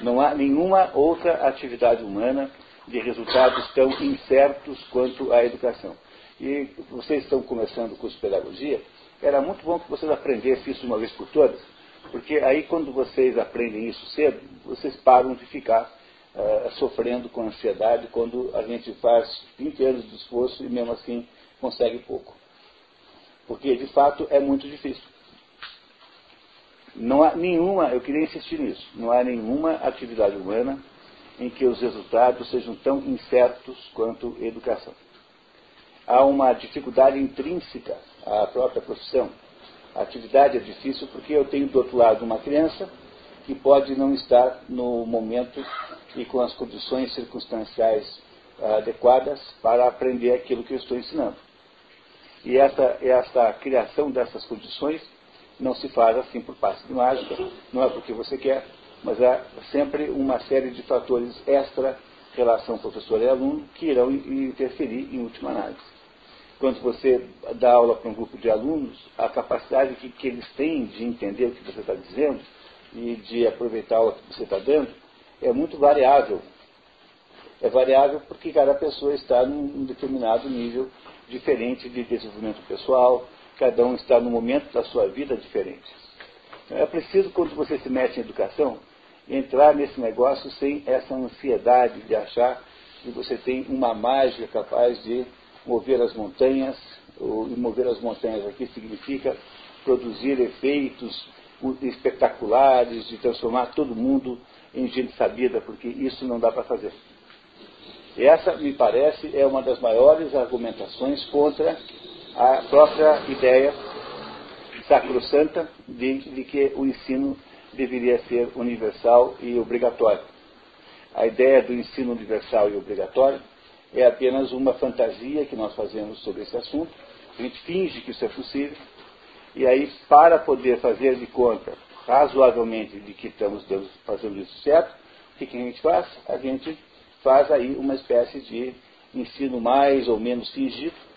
Não há nenhuma outra atividade humana de resultados tão incertos quanto a educação. E vocês estão começando o curso de pedagogia, era muito bom que vocês aprendessem isso uma vez por todas, porque aí quando vocês aprendem isso cedo, vocês param de ficar uh, sofrendo com ansiedade quando a gente faz 20 anos de esforço e mesmo assim consegue pouco. Porque de fato é muito difícil. Não há nenhuma, eu queria insistir nisso, não há nenhuma atividade humana em que os resultados sejam tão incertos quanto educação. Há uma dificuldade intrínseca à própria profissão. A atividade é difícil porque eu tenho do outro lado uma criança que pode não estar no momento e com as condições circunstanciais adequadas para aprender aquilo que eu estou ensinando. E essa, essa criação dessas condições não se faz assim por passe de mágica, não é porque você quer, mas há sempre uma série de fatores extra relação professor e aluno que irão interferir em última análise. Quando você dá aula para um grupo de alunos, a capacidade que, que eles têm de entender o que você está dizendo e de aproveitar o que você está dando é muito variável. É variável porque cada pessoa está num determinado nível diferente de desenvolvimento pessoal, cada um está num momento da sua vida diferente. É preciso, quando você se mete em educação, entrar nesse negócio sem essa ansiedade de achar que você tem uma mágica capaz de mover as montanhas. E mover as montanhas aqui significa produzir efeitos espetaculares, de transformar todo mundo em gente sabida, porque isso não dá para fazer. Essa, me parece, é uma das maiores argumentações contra a própria ideia sacrossanta de, de que o ensino deveria ser universal e obrigatório. A ideia do ensino universal e obrigatório é apenas uma fantasia que nós fazemos sobre esse assunto. A gente finge que isso é possível. E aí, para poder fazer de conta razoavelmente de que estamos fazendo isso certo, o que, a gente faz? A gente faz aí uma espécie de ensino mais ou menos fingido.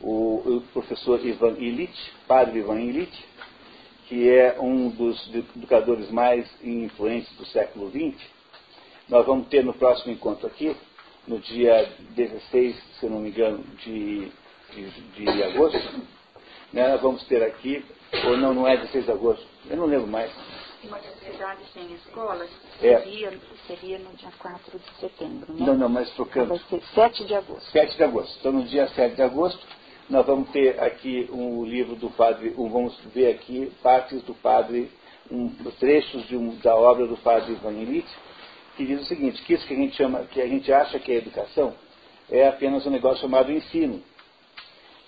O, o professor Ivan Illich, padre Ivan Illich, que é um dos educadores mais influentes do século XX, nós vamos ter no próximo encontro aqui, no dia 16, se não me engano, de, de, de agosto, né, nós vamos ter aqui, ou não, não é 16 de agosto, eu não lembro mais. Uma das cidades sem escolas é. seria, seria no dia 4 de setembro, né? Não, não, mas trocando. Vai ser 7 de agosto. 7 de agosto. Então, no dia 7 de agosto, nós vamos ter aqui um livro do padre, um, vamos ver aqui partes do padre, um, trechos de um, da obra do padre Ivan Illich, que diz o seguinte, que isso que a gente chama, que a gente acha que é educação, é apenas um negócio chamado ensino.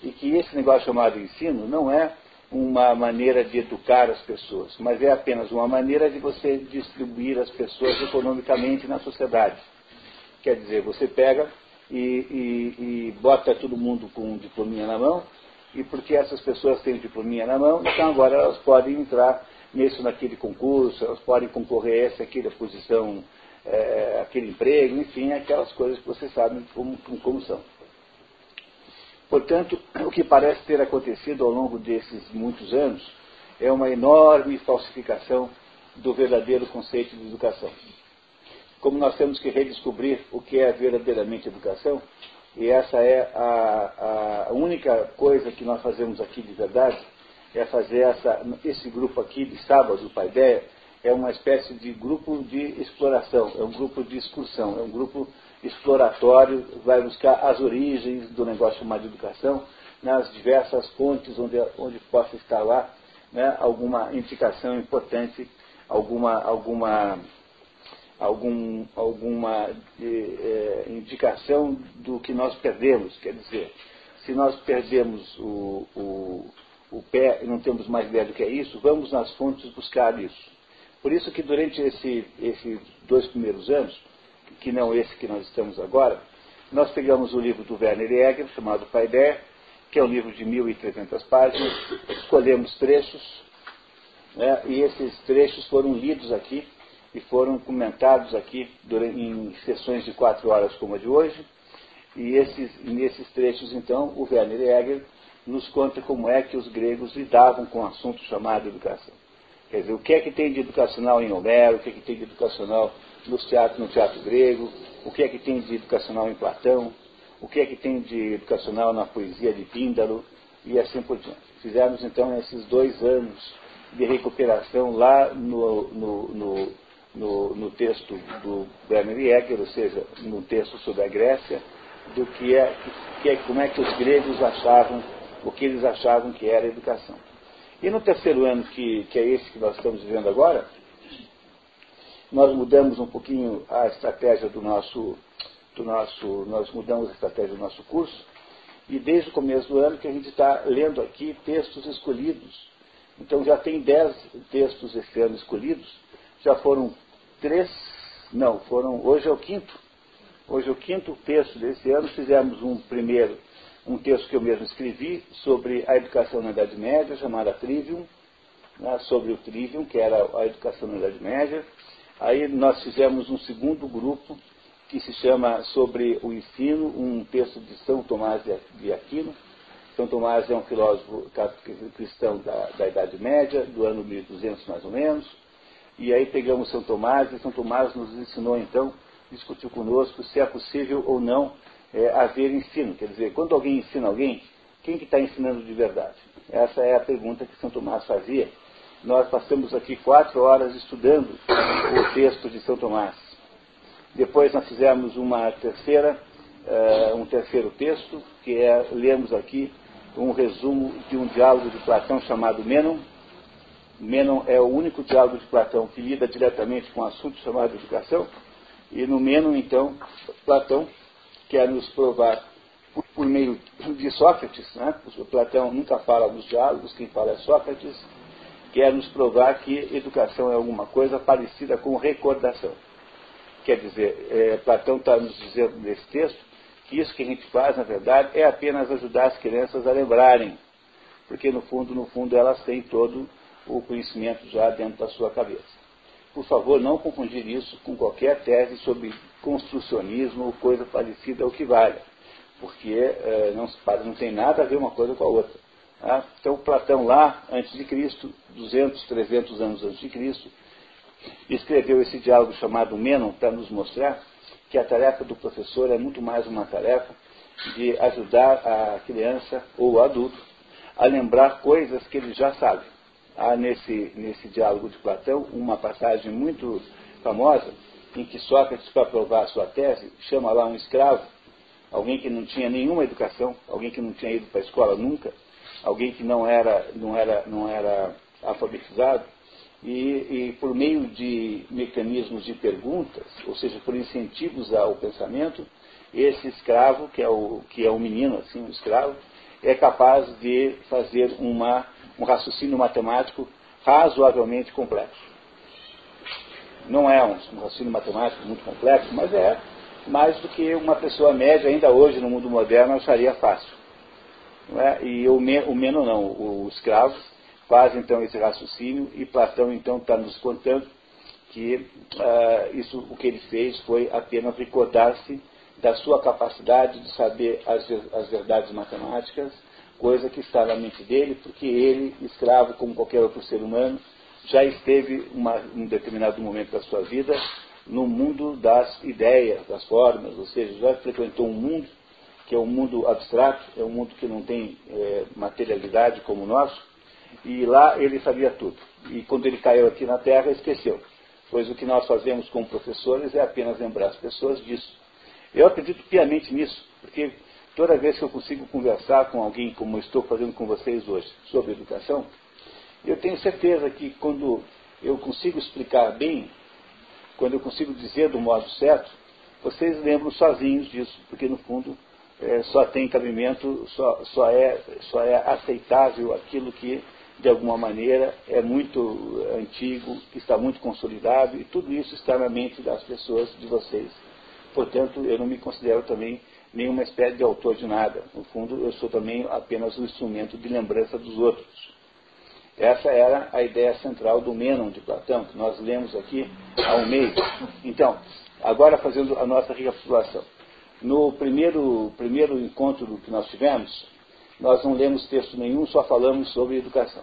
E que esse negócio chamado ensino não é uma maneira de educar as pessoas, mas é apenas uma maneira de você distribuir as pessoas economicamente na sociedade. Quer dizer, você pega e, e, e bota todo mundo com um diplominha na mão, e porque essas pessoas têm um diplominha na mão, então agora elas podem entrar nesse naquele concurso, elas podem concorrer a essa aquela posição é, aquele emprego, enfim, aquelas coisas que vocês sabem como, como são. Portanto, o que parece ter acontecido ao longo desses muitos anos é uma enorme falsificação do verdadeiro conceito de educação. Como nós temos que redescobrir o que é verdadeiramente educação, e essa é a, a única coisa que nós fazemos aqui de verdade, é fazer essa, esse grupo aqui de sábado, do Paideia, é uma espécie de grupo de exploração, é um grupo de excursão, é um grupo exploratório, vai buscar as origens do negócio chamado educação, nas diversas fontes onde, onde possa estar lá né, alguma indicação importante, alguma, alguma, algum, alguma é, indicação do que nós perdemos. Quer dizer, se nós perdemos o, o, o pé e não temos mais ideia do que é isso, vamos nas fontes buscar isso. Por isso que durante esses esse dois primeiros anos, que não esse que nós estamos agora, nós pegamos o livro do Werner Jäger, chamado Paideia, que é um livro de 1.300 páginas, escolhemos trechos, né, e esses trechos foram lidos aqui e foram comentados aqui durante, em sessões de quatro horas como a de hoje. E esses, nesses trechos, então, o Werner Jäger nos conta como é que os gregos lidavam com o assunto chamado educação. Quer dizer, o que é que tem de educacional em Homero, o que é que tem de educacional no teatro, no teatro grego, o que é que tem de educacional em Platão, o que é que tem de educacional na poesia de Píndaro e assim por diante. Fizemos então esses dois anos de recuperação lá no, no, no, no, no texto do Werner Jäger, ou seja, no texto sobre a Grécia, do que é, que é como é que os gregos achavam, o que eles achavam que era a educação. E no terceiro ano, que, que é esse que nós estamos vivendo agora, nós mudamos um pouquinho a estratégia do nosso, do nosso, nós mudamos a estratégia do nosso curso, e desde o começo do ano que a gente está lendo aqui textos escolhidos. Então já tem dez textos esse ano escolhidos, já foram três, não, foram, hoje é o quinto, hoje é o quinto texto desse ano, fizemos um primeiro, um texto que eu mesmo escrevi sobre a educação na Idade Média, chamada Trivium, né, sobre o Trivium, que era a educação na Idade Média. Aí nós fizemos um segundo grupo, que se chama Sobre o Ensino, um texto de São Tomás de Aquino. São Tomás é um filósofo cristão da, da Idade Média, do ano 1200 mais ou menos. E aí pegamos São Tomás, e São Tomás nos ensinou então, discutiu conosco se é possível ou não é, haver ensino. Quer dizer, quando alguém ensina alguém, quem que está ensinando de verdade? Essa é a pergunta que São Tomás fazia. Nós passamos aqui quatro horas estudando o texto de São Tomás. Depois nós fizemos uma terceira, uh, um terceiro texto, que é, lemos aqui um resumo de um diálogo de Platão chamado Menon. Menon é o único diálogo de Platão que lida diretamente com um assunto chamado educação. E no Menon, então, Platão quer nos provar, por, por meio de Sócrates, né? Platão nunca fala nos diálogos, quem fala é Sócrates, quer nos provar que educação é alguma coisa parecida com recordação. Quer dizer, é, Platão está nos dizendo nesse texto que isso que a gente faz, na verdade, é apenas ajudar as crianças a lembrarem, porque no fundo, no fundo, elas têm todo o conhecimento já dentro da sua cabeça. Por favor, não confundir isso com qualquer tese sobre construcionismo ou coisa parecida ao que vale, porque é, não, não tem nada a ver uma coisa com a outra. Tá? Então, Platão lá, antes de Cristo, 200, 300 anos antes de Cristo, escreveu esse diálogo chamado Menon para nos mostrar que a tarefa do professor é muito mais uma tarefa de ajudar a criança ou o adulto a lembrar coisas que ele já sabe. Há nesse, nesse diálogo de Platão uma passagem muito famosa em que Sócrates, para provar a sua tese, chama lá um escravo, alguém que não tinha nenhuma educação, alguém que não tinha ido para a escola nunca, alguém que não era, não era, não era alfabetizado, e, e, por meio de mecanismos de perguntas, ou seja, por incentivos ao pensamento, esse escravo, que é o, que é um menino, assim, um escravo, é capaz de fazer uma, um raciocínio matemático razoavelmente complexo. Não é um, um raciocínio matemático muito complexo, mas é mais do que uma pessoa média, ainda hoje no mundo moderno, acharia fácil. É? E o, me, o menos não, o, o escravo faz então esse raciocínio e Platão então está nos contando que uh, isso o que ele fez foi apenas recordar-se da sua capacidade de saber as, as verdades matemáticas, coisa que está na mente dele, porque ele, escravo como qualquer outro ser humano, já esteve em um determinado momento da sua vida no mundo das ideias, das formas, ou seja, já frequentou um mundo que é um mundo abstrato, é um mundo que não tem é, materialidade como o nosso, e lá ele sabia tudo. E quando ele caiu aqui na Terra, esqueceu. Pois o que nós fazemos como professores é apenas lembrar as pessoas disso. Eu acredito piamente nisso, porque toda vez que eu consigo conversar com alguém, como estou fazendo com vocês hoje, sobre educação, eu tenho certeza que quando eu consigo explicar bem, quando eu consigo dizer do modo certo, vocês lembram sozinhos disso, porque no fundo é, só tem cabimento, só, só, é, só é aceitável aquilo que de alguma maneira, é muito antigo, que está muito consolidado, e tudo isso está na mente das pessoas, de vocês. Portanto, eu não me considero também nenhuma espécie de autor de nada. No fundo, eu sou também apenas um instrumento de lembrança dos outros. Essa era a ideia central do Menon de Platão, que nós lemos aqui um mês. Então, agora fazendo a nossa recapitulação. No primeiro, primeiro encontro que nós tivemos, nós não lemos texto nenhum, só falamos sobre educação.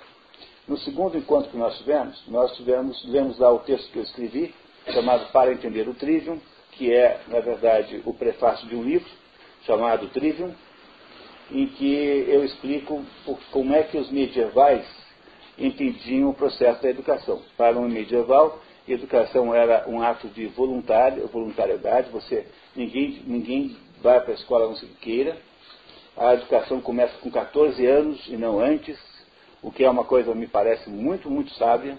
No segundo encontro que nós tivemos, nós tivemos, lemos lá o texto que eu escrevi, chamado Para Entender o Trivium, que é, na verdade, o prefácio de um livro chamado Trivium, em que eu explico como é que os medievais entendiam o processo da educação. Para um medieval, educação era um ato de voluntário, voluntariedade, você, ninguém, ninguém vai para a escola não se queira. A educação começa com 14 anos e não antes, o que é uma coisa, me parece, muito, muito sábia.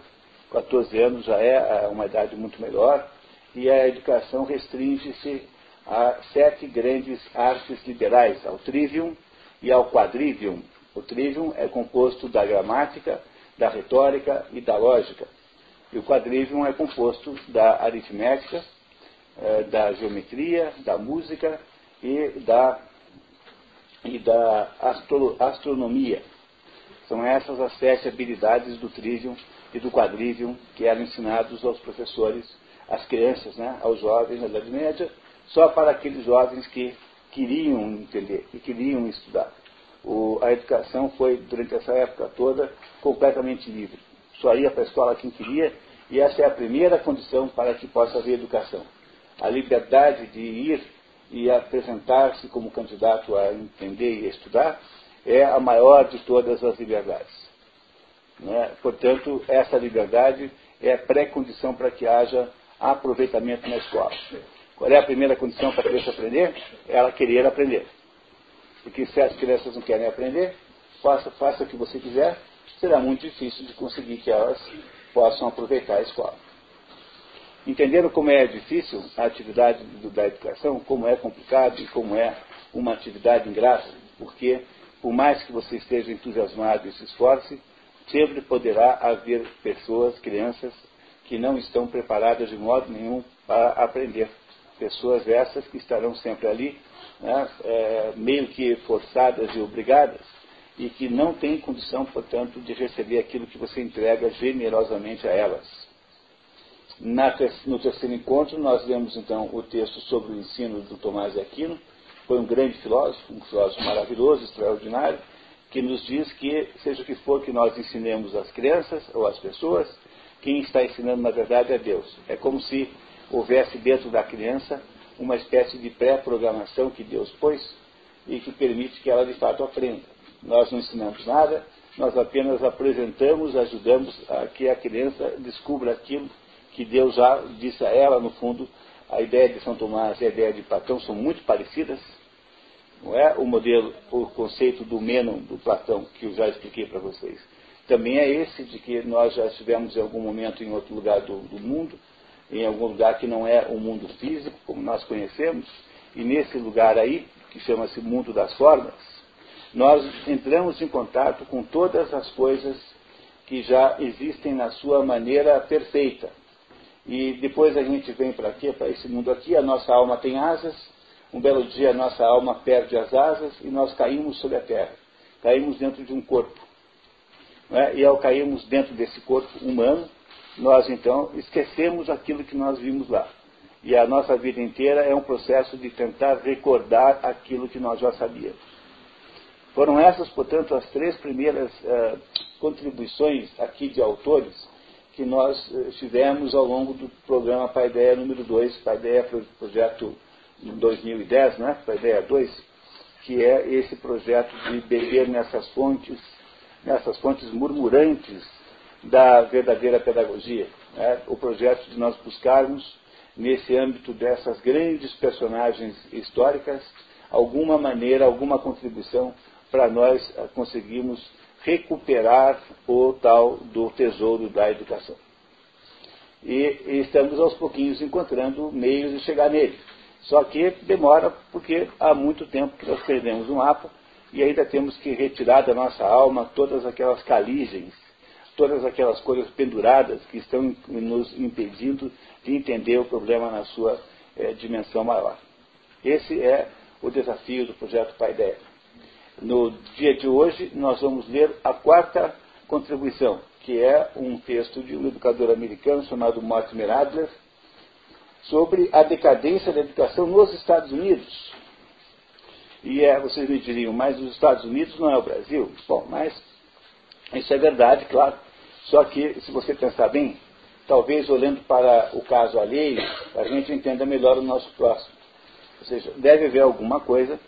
14 anos já é, é uma idade muito melhor. E a educação restringe-se a sete grandes artes liberais, ao trivium e ao quadrivium. O trivium é composto da gramática, da retórica e da lógica. E o quadrivium é composto da aritmética, eh, da geometria, da música e da, e da astro, astronomia. São essas as sete habilidades do trivium e do quadrivium que eram ensinados aos professores, às crianças, né, aos jovens na Idade Média, só para aqueles jovens que queriam entender e queriam estudar. O, a educação foi, durante essa época toda, completamente livre só ia para a escola quem queria, e essa é a primeira condição para que possa haver educação. A liberdade de ir e apresentar-se como candidato a entender e estudar é a maior de todas as liberdades. Né? Portanto, essa liberdade é a pré-condição para que haja aproveitamento na escola. Qual é a primeira condição para a criança aprender? Ela querer aprender. Porque se as crianças não querem aprender, faça, faça o que você quiser, será muito difícil de conseguir que elas possam aproveitar a escola. Entenderam como é difícil a atividade da educação, como é complicado e como é uma atividade ingrata, porque por mais que você esteja entusiasmado e se esforce, sempre poderá haver pessoas, crianças, que não estão preparadas de modo nenhum para aprender. Pessoas essas que estarão sempre ali, né, é, meio que forçadas e obrigadas e que não têm condição, portanto, de receber aquilo que você entrega generosamente a elas. Na, no terceiro encontro, nós vemos então o texto sobre o ensino do Tomás de Aquino. Foi um grande filósofo, um filósofo maravilhoso, extraordinário, que nos diz que, seja o que for que nós ensinemos às crianças ou às pessoas, quem está ensinando, na verdade, é Deus. É como se houvesse dentro da criança uma espécie de pré-programação que Deus pôs e que permite que ela, de fato, aprenda. Nós não ensinamos nada, nós apenas apresentamos, ajudamos a que a criança descubra aquilo que Deus já disse a ela, no fundo, a ideia de São Tomás e a ideia de Platão são muito parecidas. Não é o modelo, o conceito do Menon do Platão, que eu já expliquei para vocês. Também é esse de que nós já estivemos em algum momento em outro lugar do, do mundo, em algum lugar que não é o mundo físico, como nós conhecemos, e nesse lugar aí, que chama-se mundo das formas, nós entramos em contato com todas as coisas que já existem na sua maneira perfeita. E depois a gente vem para aqui, para esse mundo aqui, a nossa alma tem asas, um belo dia a nossa alma perde as asas e nós caímos sobre a terra. Caímos dentro de um corpo. É? E ao cairmos dentro desse corpo humano, nós então esquecemos aquilo que nós vimos lá. E a nossa vida inteira é um processo de tentar recordar aquilo que nós já sabíamos. Foram essas, portanto, as três primeiras uh, contribuições aqui de autores que nós tivemos ao longo do programa Paideia número 2, Paideia projeto 2010, né? Paideia 2, que é esse projeto de beber nessas fontes, nessas fontes murmurantes da verdadeira pedagogia. Né? O projeto de nós buscarmos, nesse âmbito dessas grandes personagens históricas, alguma maneira, alguma contribuição para nós eh, conseguirmos recuperar o tal do tesouro da educação. E, estamos aos pouquinhos encontrando meios de chegar nele. Só que demora porque há muito tempo que nós perdemos o mapa e ainda temos que retirar da nossa alma todas aquelas caligens, todas aquelas coisas penduradas que estão nos impedindo de entender o problema na sua é, dimensão maior. Esse é o desafio do projeto Paideia. No dia de hoje, nós vamos ler a quarta contribuição, que é um texto de um educador americano chamado Mortimer Adler, sobre a decadência da educação nos Estados Unidos. E é, vocês me diriam, mas os Estados Unidos não é o Brasil? Bom, mas isso é verdade, claro. Só que, se você pensar bem, talvez olhando para o caso alheio, a gente entenda melhor o nosso próximo. Ou seja, deve haver alguma coisa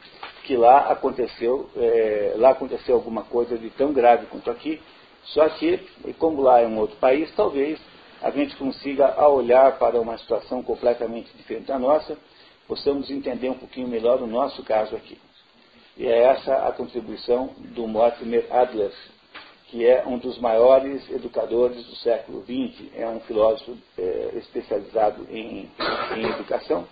que lá aconteceu, é, lá aconteceu alguma coisa de tão grave quanto aqui, só que, como lá é um outro país, talvez a gente consiga, olhar para uma situação completamente diferente da nossa, possamos entender um pouquinho melhor o nosso caso aqui. E é essa a contribuição do Mortimer Adler, que é um dos maiores educadores do século XX, é um filósofo é, especializado em, em educação.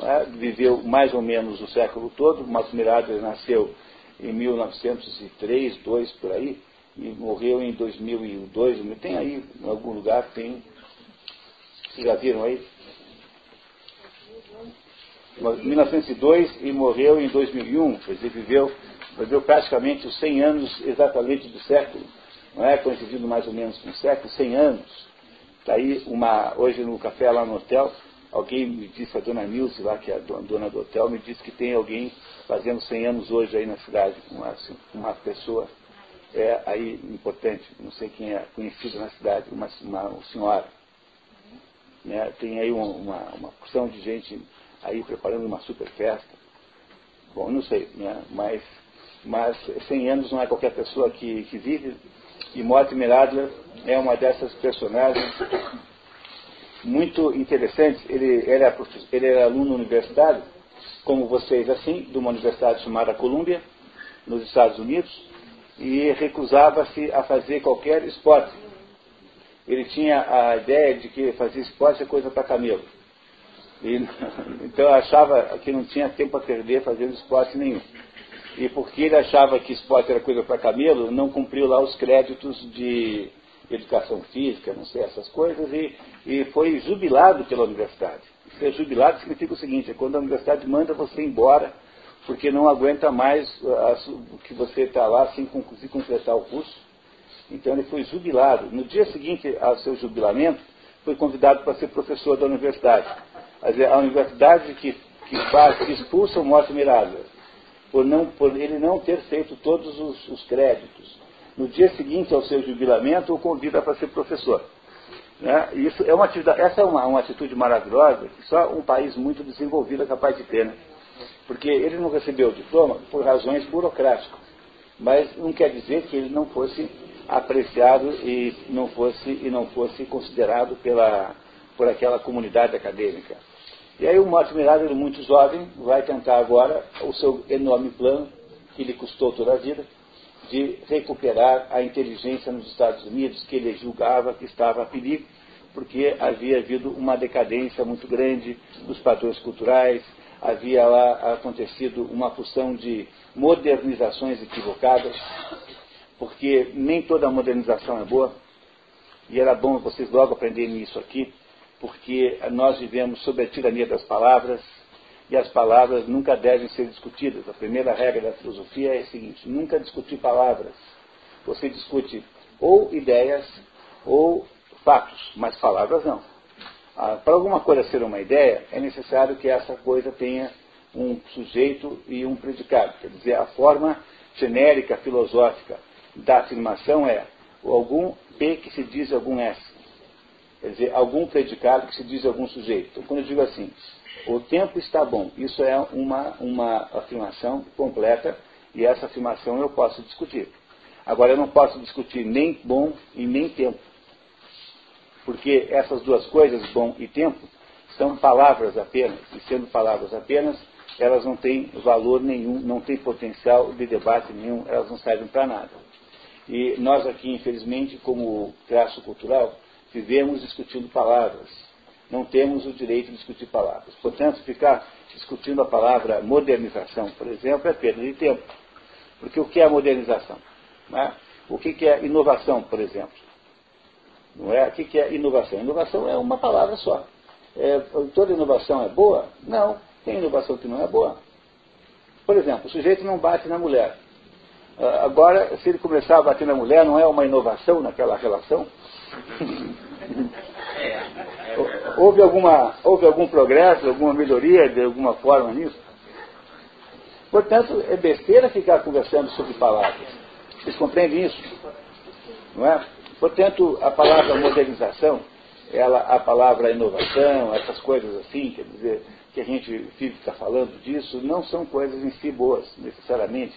É? Viveu mais ou menos o século todo. Mortimer Adler nasceu em 1903, 2 por aí, e morreu em 2002. Tem aí, em algum lugar, tem. Vocês já viram aí? 1902 e morreu em 2001, quer dizer, viveu, viveu praticamente os 100 anos exatamente do século, não é? Coincidindo mais ou menos com o século, 100 anos. Está aí uma, hoje no café lá no hotel, alguém me disse, a dona Nilce lá, que é a dona do hotel, me disse que tem alguém fazendo 100 anos hoje aí na cidade, uma, uma pessoa é aí importante, não sei quem é conhecido na cidade, uma, uma senhora. Né? Tem aí uma, uma porção de gente aí preparando uma super festa. Bom, não sei, né? mas, mas 100 anos não é qualquer pessoa que, que vive. E Mortimer Adler é uma dessas personagens muito interessantes. Ele era, ele era aluno universitário, como vocês, assim, de uma universidade chamada Columbia, nos Estados Unidos, e recusava-se a fazer qualquer esporte. Ele tinha a ideia de que fazer esporte é coisa para camelo. E, então eu achava que não tinha tempo a perder fazendo esporte nenhum. E porque ele achava que esporte era coisa para camelo, não cumpriu lá os créditos de educação física, não sei, essas coisas, e, e foi jubilado pela universidade. Ser jubilado significa o seguinte, é quando a universidade manda você embora, porque não aguenta mais o que você está lá sem conseguir completar o curso. Então ele foi jubilado. No dia seguinte ao seu jubilamento, foi convidado para ser professor da universidade a universidade que, que, faz, que expulsa o Morte Mirada, por, não, por ele não ter feito todos os, os créditos. No dia seguinte ao seu jubilamento, o convida para ser professor. Né? Isso é uma essa é uma, uma atitude maravilhosa que só um país muito desenvolvido é capaz de ter. Né? Porque ele não recebeu o diploma por razões burocráticas. Mas não quer dizer que ele não fosse apreciado e não fosse, e não fosse considerado pela, por aquela comunidade acadêmica. E aí o Mortimer Adler, muito jovem, vai tentar agora o seu enorme plano, que lhe custou toda a vida, de recuperar a inteligência nos Estados Unidos, que ele julgava que estava a perigo, porque havia havido uma decadência muito grande dos padrões culturais, havia lá acontecido uma porção de modernizações equivocadas, porque nem toda modernização é boa, e era bom vocês logo aprenderem isso aqui, porque nós vivemos sob a tirania das palavras e as palavras nunca devem ser discutidas. A primeira regra da filosofia é a seguinte: nunca discutir palavras. Você discute ou ideias ou fatos, mas palavras não. Ah, para alguma coisa ser uma ideia, é necessário que essa coisa tenha um sujeito e um predicado. Quer dizer, a forma genérica filosófica da afirmação é algum P que se diz algum S. Quer dizer, algum predicado que se diz algum sujeito. Então, quando eu digo assim, o tempo está bom, isso é uma, uma afirmação completa e essa afirmação eu posso discutir. Agora, eu não posso discutir nem bom e nem tempo. Porque essas duas coisas, bom e tempo, são palavras apenas. E sendo palavras apenas, elas não têm valor nenhum, não têm potencial de debate nenhum, elas não servem para nada. E nós aqui, infelizmente, como traço cultural, vivemos discutindo palavras. Não temos o direito de discutir palavras. Portanto, ficar discutindo a palavra modernização, por exemplo, é perda de tempo. Porque o que é modernização? É? O que é inovação, por exemplo? Não é? O que é inovação? Inovação é uma palavra só. É, toda inovação é boa? Não. Tem inovação que não é boa. Por exemplo, o sujeito não bate na mulher. Ah, agora, se ele começar a bater na mulher, não é uma inovação naquela relação? Houve, alguma, houve algum progresso, alguma melhoria de alguma forma nisso? Portanto, é besteira ficar conversando sobre palavras. Vocês compreendem isso? Não é? Portanto, a palavra modernização ela, a palavra inovação, essas coisas assim, quer dizer, que a gente fica falando disso, não são coisas em si boas, necessariamente.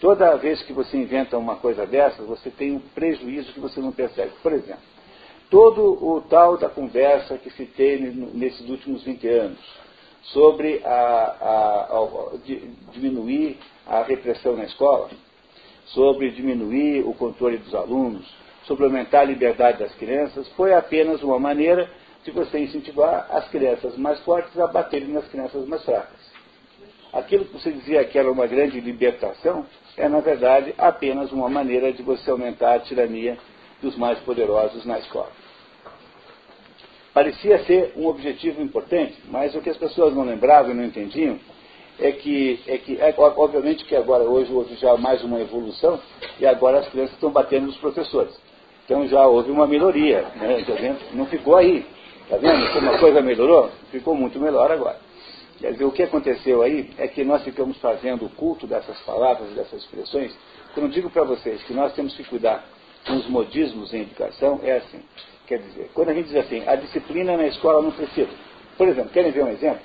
Toda vez que você inventa uma coisa dessas, você tem um prejuízo que você não percebe. Por exemplo, todo o tal da conversa que se teve nesses últimos 20 anos sobre a, a, a, diminuir a repressão na escola, sobre diminuir o controle dos alunos, sobre aumentar a liberdade das crianças, foi apenas uma maneira de você incentivar as crianças mais fortes a baterem nas crianças mais fracas. Aquilo que você dizia que era uma grande libertação é, na verdade, apenas uma maneira de você aumentar a tirania dos mais poderosos na escola. Parecia ser um objetivo importante, mas o que as pessoas não lembravam e não entendiam é que, é que é, obviamente que agora, hoje, houve já mais uma evolução e agora as crianças estão batendo nos professores. Então já houve uma melhoria, né? não ficou aí. Está vendo como a coisa melhorou? Ficou muito melhor agora. Quer dizer, o que aconteceu aí é que nós ficamos fazendo o culto dessas palavras, dessas expressões. Quando digo para vocês que nós temos que cuidar com os modismos em educação, é assim. Quer dizer, quando a gente diz assim, a disciplina na escola não precisa. Por exemplo, querem ver um exemplo?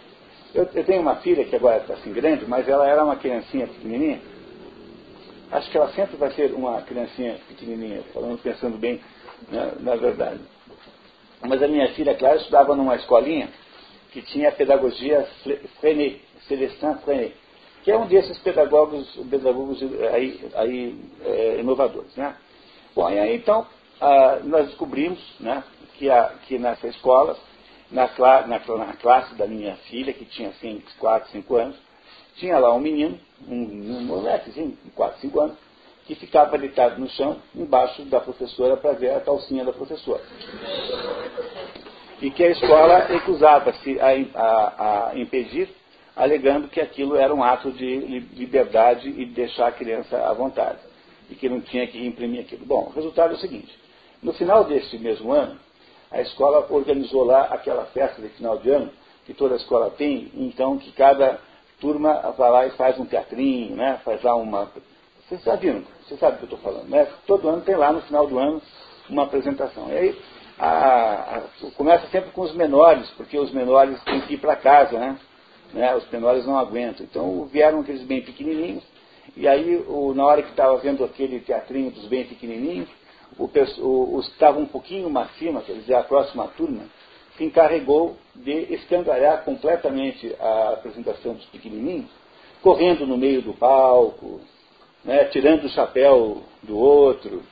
Eu, eu tenho uma filha que agora está assim grande, mas ela era uma criancinha pequenininha. Acho que ela sempre vai ser uma criancinha pequenininha, falando, pensando bem na, na verdade. Mas a minha filha, claro, estudava numa escolinha que tinha a pedagogia Frenet, Celestin Frenet, que é um desses pedagogos, pedagogos aí, aí é, inovadores. Né? Bom, e aí então nós descobrimos né, que, a, que nessa escola, na, na, na, classe da minha filha, que tinha assim, 4, 5 anos, tinha lá um menino, um, um molequezinho de 4, 5 anos, que ficava deitado no chão, embaixo da professora, para ver a calcinha da professora. E que a escola recusava-se a, a, a, impedir, alegando que aquilo era um ato de liberdade e de deixar a criança à vontade. E que não tinha que imprimir aquilo. Bom, o resultado é o seguinte: no final deste mesmo ano, a escola organizou lá aquela festa de final de ano, que toda escola tem, então que cada turma vai lá e faz um teatrinho, né? faz lá uma vocês sabiam, você sabe o que eu estou falando, né? Todo ano tem lá no final do ano uma apresentação. E aí a, a, começa sempre com os menores, porque os menores têm que ir para casa, né? né? Os menores não aguentam. Então vieram aqueles bem pequenininhos, e aí o, na hora que estava vendo aquele teatrinho dos bem pequenininhos, o, o, os que estavam um pouquinho mais acima, quer dizer, a próxima turma, se encarregou de escangalhar completamente a apresentação dos pequenininhos, correndo no meio do palco, né, tirando o chapéu do outro.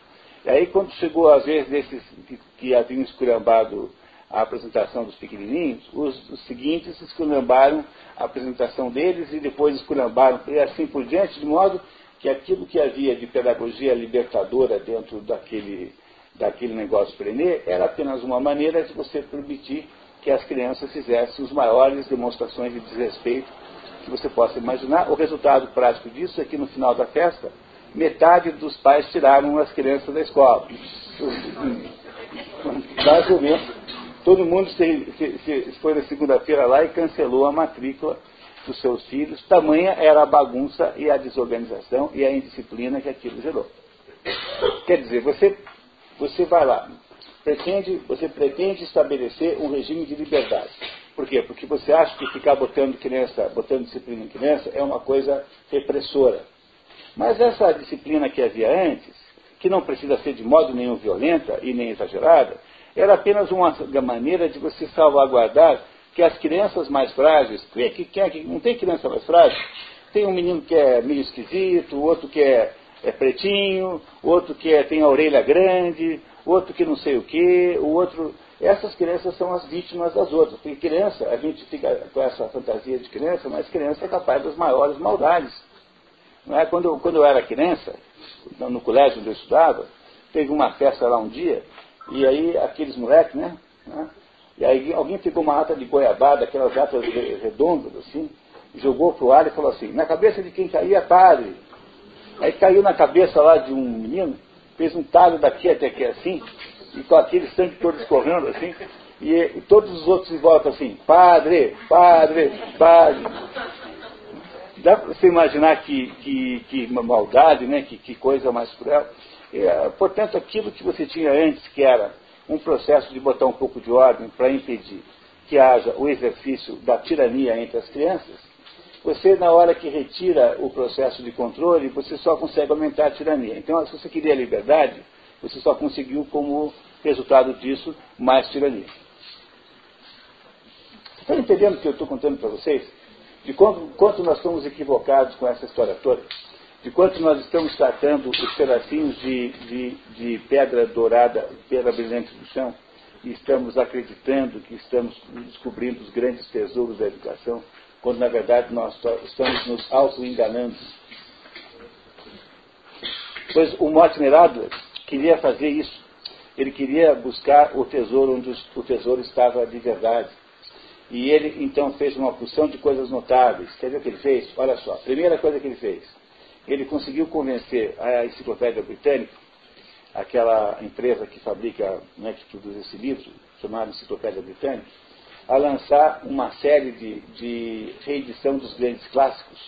E aí, quando chegou a vez desses que, que haviam esculhambado a apresentação dos pequenininhos, os, os seguintes esculhambaram a apresentação deles e depois esculhambaram e assim por diante, de modo que aquilo que havia de pedagogia libertadora dentro daquele, daquele negócio Frenet era apenas uma maneira de você permitir que as crianças fizessem as maiores demonstrações de desrespeito que você possa imaginar. O resultado prático disso é que no final da festa, metade dos pais tiraram as crianças da escola. Basicamente, todo mundo se, se, se foi na segunda-feira lá e cancelou a matrícula dos seus filhos. Tamanha era a bagunça e a desorganização e a indisciplina que aquilo gerou. Quer dizer, você, você vai lá, pretende, você pretende estabelecer um regime de liberdade. Por quê? Porque você acha que ficar botando criança, botando disciplina em criança é uma coisa repressora. Mas essa disciplina que havia antes, que não precisa ser de modo nenhum violenta e nem exagerada, era apenas uma maneira de você salvaguardar que as crianças mais frágeis, que, que, que, não tem criança mais frágil, tem um menino que é meio esquisito, outro que é, é pretinho, outro que é, tem a orelha grande, outro que não sei o que, o outro essas crianças são as vítimas das outras. Porque criança, a gente fica com essa fantasia de criança, mas criança é capaz das maiores maldades. Não é? quando, eu, quando eu era criança, no colégio onde eu estudava, teve uma festa lá um dia, e aí aqueles moleques, né? né e aí alguém pegou uma lata de goiabada, aquelas latas redondas, assim, jogou pro ar e falou assim, na cabeça de quem caía, padre. Aí caiu na cabeça lá de um menino, fez um talho daqui até aqui assim, e com aquele sangue todo escorrendo assim, e, e, todos os outros em volta assim, padre, padre, padre. Dá para você imaginar que, que, que maldade, né? que, que coisa mais cruel. É, portanto, aquilo que você tinha antes, que era um processo de botar um pouco de ordem para impedir que haja o exercício da tirania entre as crianças, você, na hora que retira o processo de controle, você só consegue aumentar a tirania. Então, se você queria liberdade, você só conseguiu, como resultado disso, mais tirania. Estão entendendo o que eu estou contando para vocês? De quanto, quanto, nós estamos equivocados com essa história toda? De quanto nós estamos tratando os pedacinhos de, de, de pedra dourada, pedra brilhante do chão, e estamos acreditando que estamos descobrindo os grandes tesouros da educação, quando na verdade nós estamos nos auto-enganando. Pois o Mortimer Adler queria fazer isso. Ele queria buscar o tesouro onde o tesouro estava de verdade. E ele então fez uma porção de coisas notáveis. Quer ver o que ele fez? Olha só, a primeira coisa que ele fez, ele conseguiu convencer a Enciclopédia Britânica, aquela empresa que fabrica, né, que produz esse livro, chamada Enciclopédia Britânica, a lançar uma série de, de reedição dos grandes clássicos,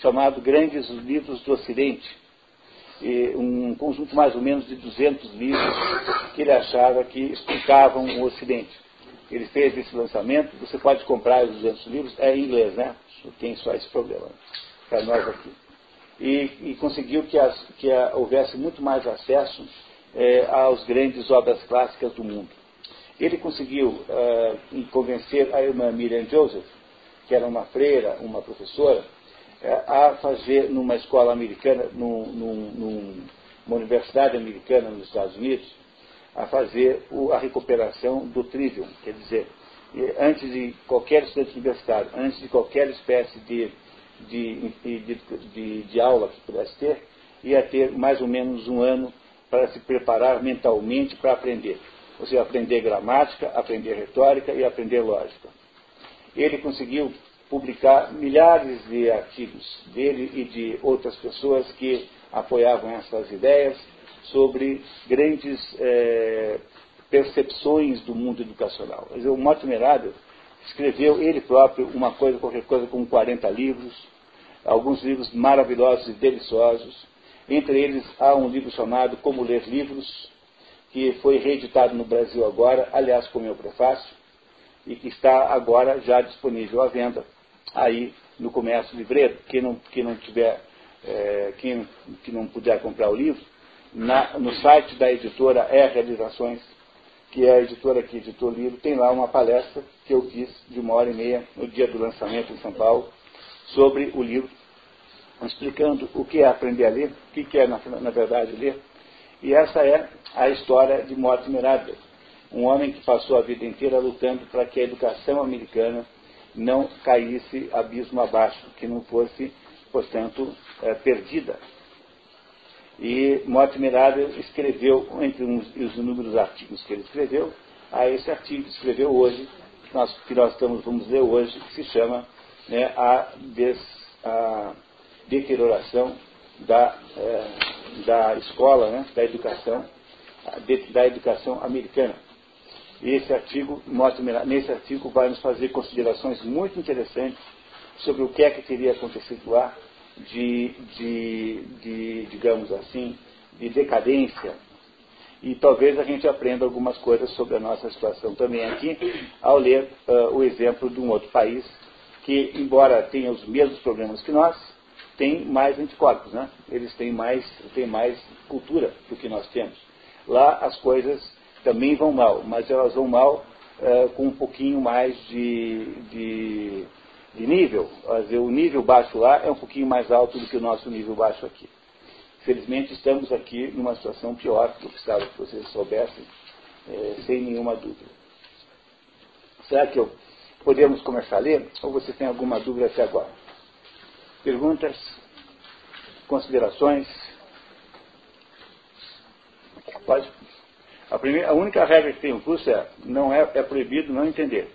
chamado Grandes Livros do Ocidente, um conjunto mais ou menos de 200 livros que ele achava que explicavam o Ocidente. Ele fez esse lançamento, você pode comprar os 200 livros, é em inglês, né? Tem só esse problema para nós aqui. E, e conseguiu que, as, que a, houvesse muito mais acesso é, às grandes obras clássicas do mundo. Ele conseguiu uh, convencer a irmã Miriam Joseph, que era uma freira, uma professora, uh, a fazer numa escola americana, num, num, numa universidade americana nos Estados Unidos, a fazer a recuperação do trivium, quer dizer, antes de qualquer estudante universitário, antes de qualquer espécie de, de, de, de, aula que pudesse ter, ia ter mais ou menos um ano para se preparar mentalmente para aprender. Você aprender gramática, aprender retórica e aprender lógica. Ele conseguiu publicar milhares de artigos dele e de outras pessoas que apoiavam essas ideias sobre grandes é, percepções do mundo educacional. Dizer, o Mortimer Adler escreveu ele próprio uma coisa, qualquer coisa como 40 livros, alguns livros maravilhosos e deliciosos. Entre eles há um livro chamado Como Ler Livros, que foi reeditado no Brasil agora, aliás, com meu prefácio, e que está agora já disponível à venda aí no comércio livreiro. Quem não, quem não tiver, é, quem que não puder comprar o livro, na, no site da editora É Realizações, que é a editora que editou o livro, tem lá uma palestra que eu fiz de uma hora e meia no dia do lançamento em São Paulo, sobre o livro, explicando o que é aprender a ler, o que é, na, na verdade, ler. E essa é a história de Mortimer Adler, um homem que passou a vida inteira lutando para que a educação americana não caísse abismo abaixo, que não fosse, portanto, é, perdida. E Mortimer Adler escreveu, entre uns, os inúmeros artigos que ele escreveu, a esse artigo que escreveu hoje, que nós, que nós estamos, vamos ler hoje, que se chama né, a, des, a deterioração da, é, da escola, né, da educação da educação americana. E esse artigo mostra, nesse artigo vai nos fazer considerações muito interessantes sobre o que é que teria acontecido lá de, de, de digamos assim, de decadência. E talvez a gente aprenda algumas coisas sobre a nossa situação também aqui, ao ler uh, o exemplo de um outro país que, embora tenha os mesmos problemas que nós, tem mais anticorpos, né? Eles têm mais, têm mais cultura do que nós temos. Lá as coisas também vão mal, mas elas vão mal é, com um pouquinho mais de, de, de nível. O nível baixo lá é um pouquinho mais alto do que o nosso nível baixo aqui. Felizmente estamos aqui numa situação pior, que eu precisava que vocês soubessem, é, sem nenhuma dúvida. Será que eu, podemos começar a ler? Ou você tem alguma dúvida até agora? Perguntas? Considerações? Pode. A, primeira, a única regra que tem o curso é não é, é proibido não entender.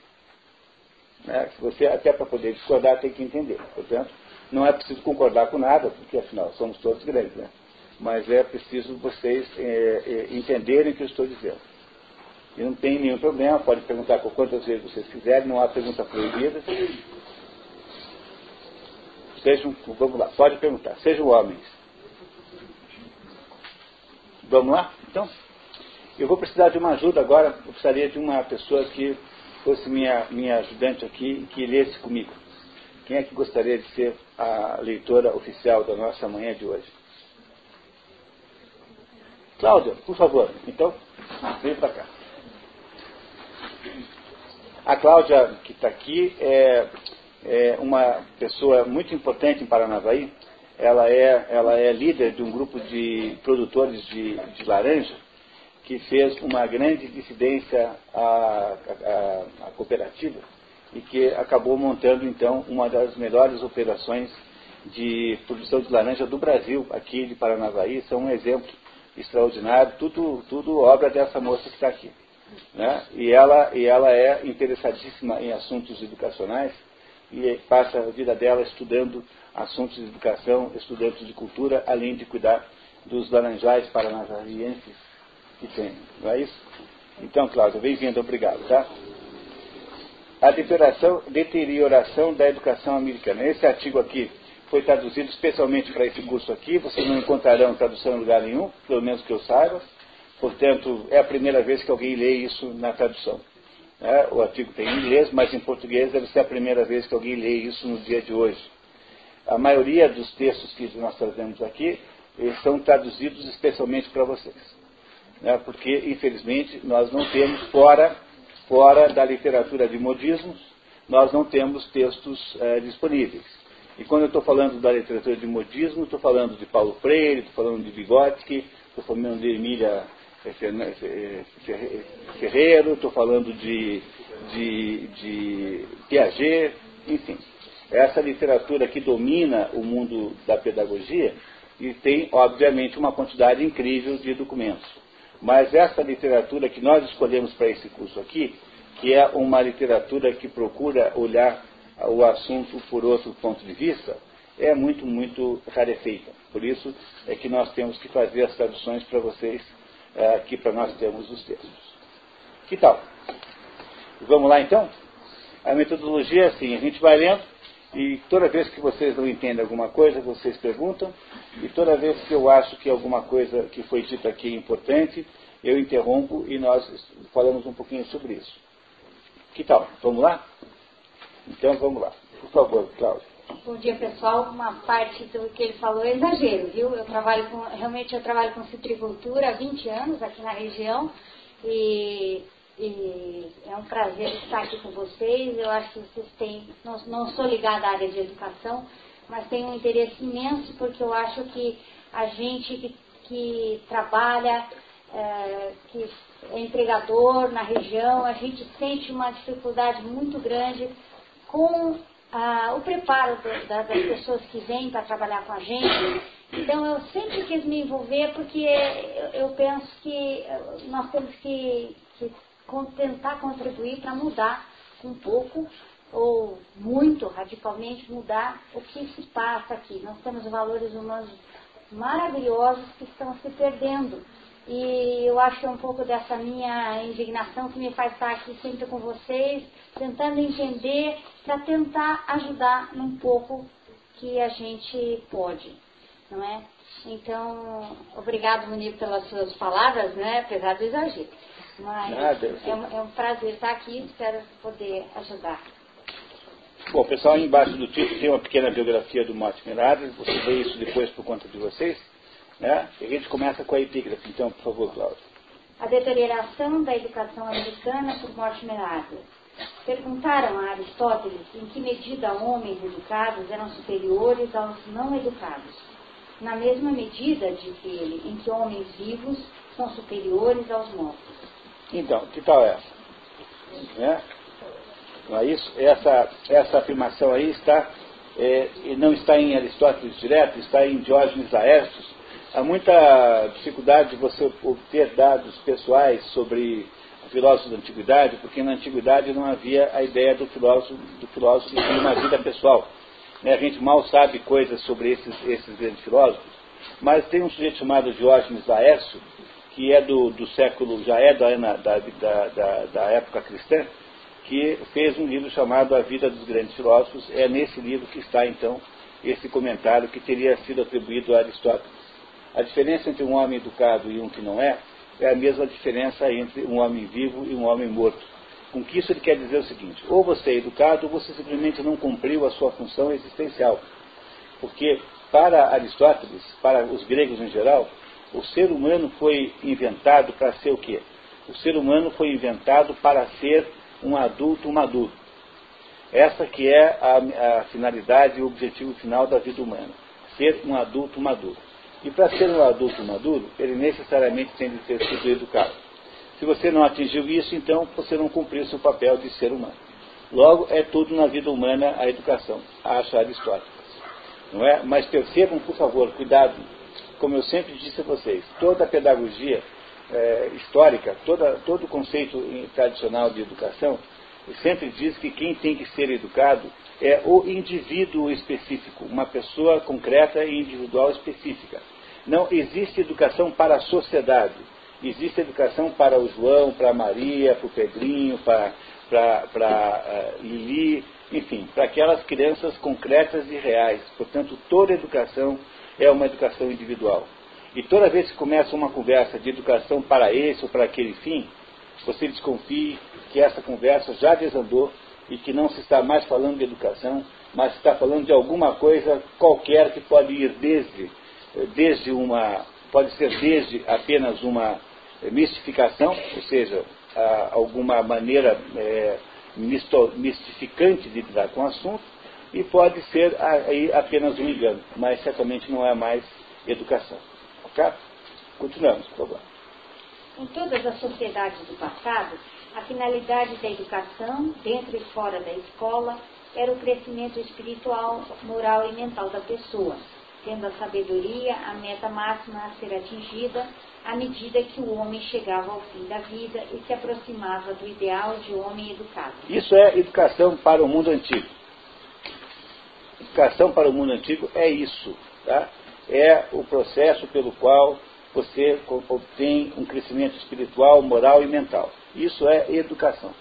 Né? Você, até para poder discordar, tem que entender. Portanto, não é preciso concordar com nada, porque afinal somos todos grandes, né? Mas é preciso vocês é, é, entenderem o que eu estou dizendo. E não tem nenhum problema, pode perguntar quantas vezes vocês quiserem, não há pergunta proibida. Sejam, vamos lá, pode perguntar, sejam homens. Vamos lá? Então, Eu vou precisar de uma ajuda agora, eu precisaria de uma pessoa que fosse minha, minha ajudante aqui, que lesse comigo. Quem é que gostaria de ser a leitora oficial da nossa manhã de hoje? Cláudia, por favor. Então, vem para cá. A Cláudia, que está aqui, é, é, uma pessoa muito importante em Paranavaí. Ela é, ela é líder de um grupo de produtores de, de laranja que fez uma grande dissidência à, à, à cooperativa e que acabou montando, então, uma das melhores operações de produção de laranja do Brasil, aqui de Paranavaí. São um exemplo extraordinário, tudo, tudo obra dessa moça que está aqui. Né? E, ela, e ela é interessadíssima em assuntos educacionais e passa a vida dela estudando assuntos de educação, estudando de cultura, além de cuidar dos laranjais paranavaenses que tem. Não é isso? Então, Cláudia, bem-vindo, obrigado, tá? A deterioração da educação americana. Esse artigo aqui foi traduzido especialmente para esse curso aqui. Vocês não encontrarão tradução em lugar nenhum, pelo menos que eu saiba. Portanto, é a primeira vez que alguém lê isso na tradução. É, o artigo tem em inglês, mas em português deve ser a primeira vez que alguém lê isso no dia de hoje. A maioria dos textos que nós trazemos aqui são traduzidos especialmente para vocês. Né, porque, infelizmente, nós não temos, fora, fora da literatura de modismos, nós não temos textos é, disponíveis. E quando eu estou falando da literatura de modismo, estou falando de Paulo Freire, estou falando de Vygotsky, estou falando de Emília é, é, Ferreiro, estou falando de, de, de Piaget, enfim. Essa literatura que domina o mundo da pedagogia e tem, obviamente, uma quantidade incrível de documentos. Mas essa literatura que nós escolhemos para esse curso aqui, que é uma literatura que procura olhar o assunto por outro ponto de vista, é muito, muito rarefeita. Por isso é que nós temos que fazer as traduções para vocês é, aqui para nós termos os textos. Que tal? Vamos lá então? A metodologia é assim, a gente vai lendo e toda vez que vocês não entendem alguma coisa, vocês perguntam, e toda vez que eu acho que alguma coisa que foi dita aqui é importante, eu interrompo e nós falamos um pouquinho sobre isso. Que tal? Vamos lá? Então vamos lá. Por favor, Cláudio. Bom dia, pessoal. Uma parte do que ele falou é exagero, viu? Eu trabalho com, realmente eu trabalho com citricultura há 20 anos aqui na região e, e é um prazer estar aqui com vocês. Eu acho que vocês têm, não, não sou ligada à área de educação, mas tenho um interesse imenso porque eu acho que a gente que, que trabalha, é, que é empregador na região, a gente sente uma dificuldade muito grande com o preparo do, da, das pessoas que vêm para trabalhar com a gente. Então eu sempre quis me envolver porque eu, eu penso que nós temos que, que tentar contribuir para mudar um pouco ou muito radicalmente mudar o que se passa aqui. Nós temos valores humanos maravilhosos que estão se perdendo. E eu acho que é um pouco dessa minha indignação que me faz estar aqui sempre com vocês, tentando entender, para tentar ajudar num pouco que a gente pode, não é? Então, obrigado, Munir, pelas suas palavras, né? apesar do exagero. Mas Nada, é, um, é um prazer estar aqui, espero poder ajudar. Bom, pessoal, aí embaixo do título tem uma pequena biografia do Mortimer Adler, você vê isso depois por conta de vocês. Né? E a gente começa com a epígrafe, então, por favor, Cláudio. A deterioração da educação americana por Mortimer Adler. Perguntaram a Aristóteles em que medida homens educados eram superiores aos não educados. Na mesma medida, disse ele, em que homens vivos são superiores aos mortos. Então, que tal essa? Né? Não é isso? Essa, essa afirmação aí está, é, não está em Aristóteles direto, está em Diógenes Laertius, há muita dificuldade de você obter dados pessoais sobre filósofos da antiguidade, porque na antiguidade não havia a ideia do filósofo, do filósofo de uma vida pessoal. Né? A gente mal sabe coisas sobre esses, esses grandes filósofos, mas tem um sujeito chamado Diógenes Laércio, que é do, do século, já é da, da, da, da, época cristã, que fez um livro chamado A Vida dos Grandes Filósofos. É nesse livro que está, então, esse comentário que teria sido atribuído a Aristóteles. A diferença entre um homem educado e um que não é, é a mesma diferença entre um homem vivo e um homem morto. Com que isso ele quer dizer o seguinte: ou você é educado, ou você simplesmente não cumpriu a sua função existencial. Porque para Aristóteles, para os gregos em geral, o ser humano foi inventado para ser o quê? O ser humano foi inventado para ser um adulto maduro. Essa que é a, a finalidade e o objetivo final da vida humana. Ser um adulto maduro. E para ser um adulto maduro, ele necessariamente tem de ter sido educado. Se você não atingiu isso, então você não cumpriu seu papel de ser humano. Logo, é tudo na vida humana a educação, acha Aristóteles. Não é? Mas percebam, por favor, cuidado, como eu sempre disse a vocês, toda a pedagogia é, histórica, toda, todo o conceito tradicional de educação, sempre diz que quem tem que ser educado é o indivíduo específico, uma pessoa concreta e individual específica. Não existe educação para a sociedade. Existe educação para o João, para a Maria, para o Pedrinho, para, para, para uh, Lili, enfim, para aquelas crianças concretas e reais. Portanto, toda educação é uma educação individual. E toda vez que começa uma conversa de educação para esse ou para aquele fim, você desconfie que essa conversa já desandou e que não se está mais falando de educação, mas está falando de alguma coisa qualquer que pode ir desde, desde uma, pode ser desde apenas uma mistificação, ou seja, alguma maneira é, misto, mistificante de lidar com o assunto, e pode ser aí apenas um engano, mas certamente não é mais educação. Ok? Continuamos, por favor. Em todas as sociedades do passado, a finalidade da educação, dentro e fora da escola, era o crescimento espiritual, moral e mental da pessoa, tendo a sabedoria a meta máxima a ser atingida à medida que o homem chegava ao fim da vida e se aproximava do ideal de homem educado. Isso é educação para o mundo antigo. Educação para o mundo antigo é isso. Tá? É o processo pelo qual você obtém um crescimento espiritual, moral e mental. Isso é educação.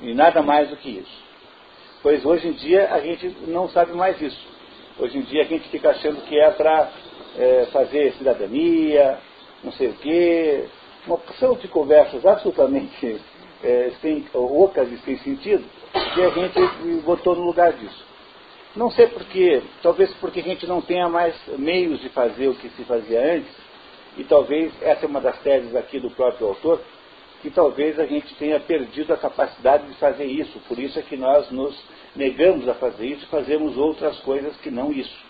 E nada mais do que isso. Pois hoje em dia a gente não sabe mais isso. Hoje em dia a gente fica achando que é para é, fazer cidadania, não sei o quê, uma porção de conversas absolutamente é, sem, ocas e sem sentido, que a gente botou no lugar disso. Não sei porquê, talvez porque a gente não tenha mais meios de fazer o que se fazia antes, e talvez essa é uma das teses aqui do próprio autor, que talvez a gente tenha perdido a capacidade de fazer isso. Por isso é que nós nos negamos a fazer isso e fazemos outras coisas que não isso.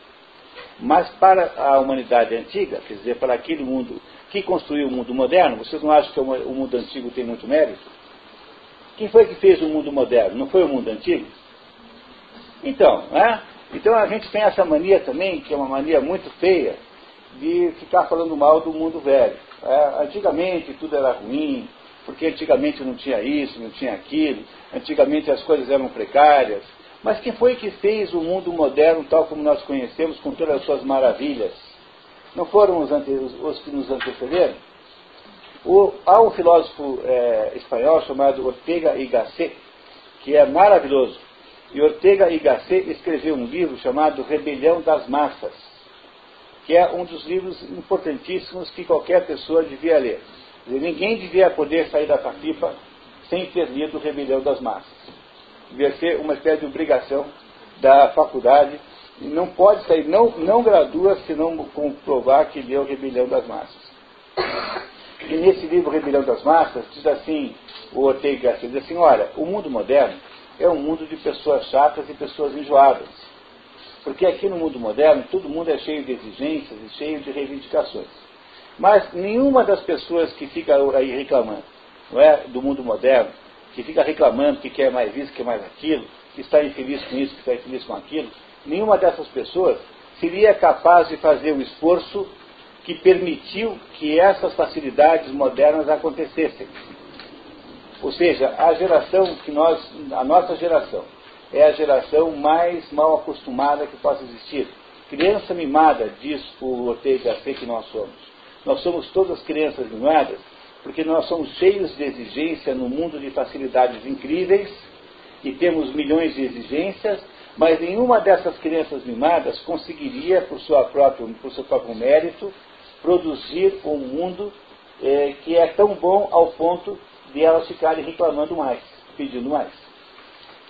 Mas para a humanidade antiga, quer dizer, para aquele mundo que construiu o mundo moderno, vocês não acham que o mundo antigo tem muito mérito? Quem foi que fez o mundo moderno? Não foi o mundo antigo? Então, né? então a gente tem essa mania também, que é uma mania muito feia, de ficar falando mal do mundo velho. É, antigamente tudo era ruim, porque antigamente não tinha isso, não tinha aquilo, antigamente as coisas eram precárias. Mas quem foi que fez o mundo moderno tal como nós conhecemos, com todas as suas maravilhas? Não foram os, ante, os, os que nos antecederam? O, há um filósofo é, espanhol chamado Ortega y Gasset, que é maravilhoso. E Ortega y Gasset escreveu um livro chamado Rebelião das Massas que é um dos livros importantíssimos que qualquer pessoa devia ler. Dizer, ninguém devia poder sair da Capipa sem ter lido Rebelião das Massas. Devia ser uma espécie de obrigação da faculdade. Não pode sair, não, não gradua se não comprovar que leu Rebelião das Massas. E nesse livro Rebelião das Massas, diz assim, o Ortega Gasset, diz assim, olha, o mundo moderno é um mundo de pessoas chatas e pessoas enjoadas porque aqui no mundo moderno todo mundo é cheio de exigências e cheio de reivindicações. Mas nenhuma das pessoas que fica aí reclamando não é, do mundo moderno, que fica reclamando que quer mais isso, que quer mais aquilo, que está infeliz com isso, que está infeliz com aquilo, nenhuma dessas pessoas seria capaz de fazer o esforço que permitiu que essas facilidades modernas acontecessem. Ou seja, a geração que nós, a nossa geração, é a geração mais mal acostumada que possa existir. Criança mimada, diz o Ortega que nós somos. Nós somos todas crianças mimadas porque nós somos cheios de exigência no mundo de facilidades incríveis e temos milhões de exigências, mas nenhuma dessas crianças mimadas conseguiria, por, sua própria, por seu próprio mérito, produzir um mundo é, que é tão bom ao ponto de elas ficarem reclamando mais, pedindo mais.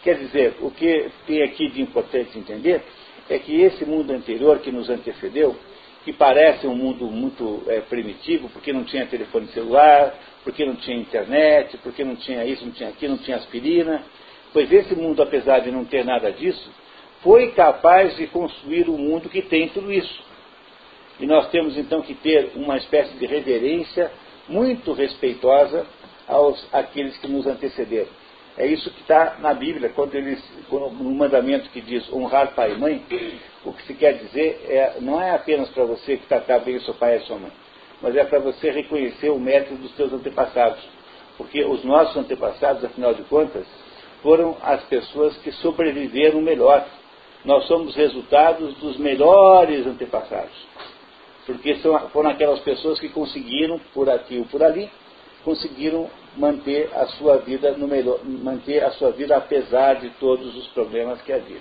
Quer dizer, o que tem aqui de importante entender é que esse mundo anterior que nos antecedeu, que parece um mundo muito é, primitivo, porque não tinha telefone celular, porque não tinha internet, porque não tinha isso, não tinha aquilo, não tinha aspirina, pois esse mundo, apesar de não ter nada disso, foi capaz de construir um mundo que tem tudo isso. E nós temos então que ter uma espécie de reverência muito respeitosa aos aqueles que nos antecederam. É isso que está na Bíblia, quando eles, no mandamento que diz honrar pai e mãe, o que se quer dizer é, não é apenas para você que tratar bem o seu pai e a sua mãe, mas é para você reconhecer o mérito dos seus antepassados. Porque os nossos antepassados, afinal de contas, foram as pessoas que sobreviveram melhor. Nós somos resultados dos melhores antepassados. Porque são, foram aquelas pessoas que conseguiram, por aqui ou por ali, conseguiram manter a sua vida no melhor, manter a sua vida apesar de todos os problemas que havia.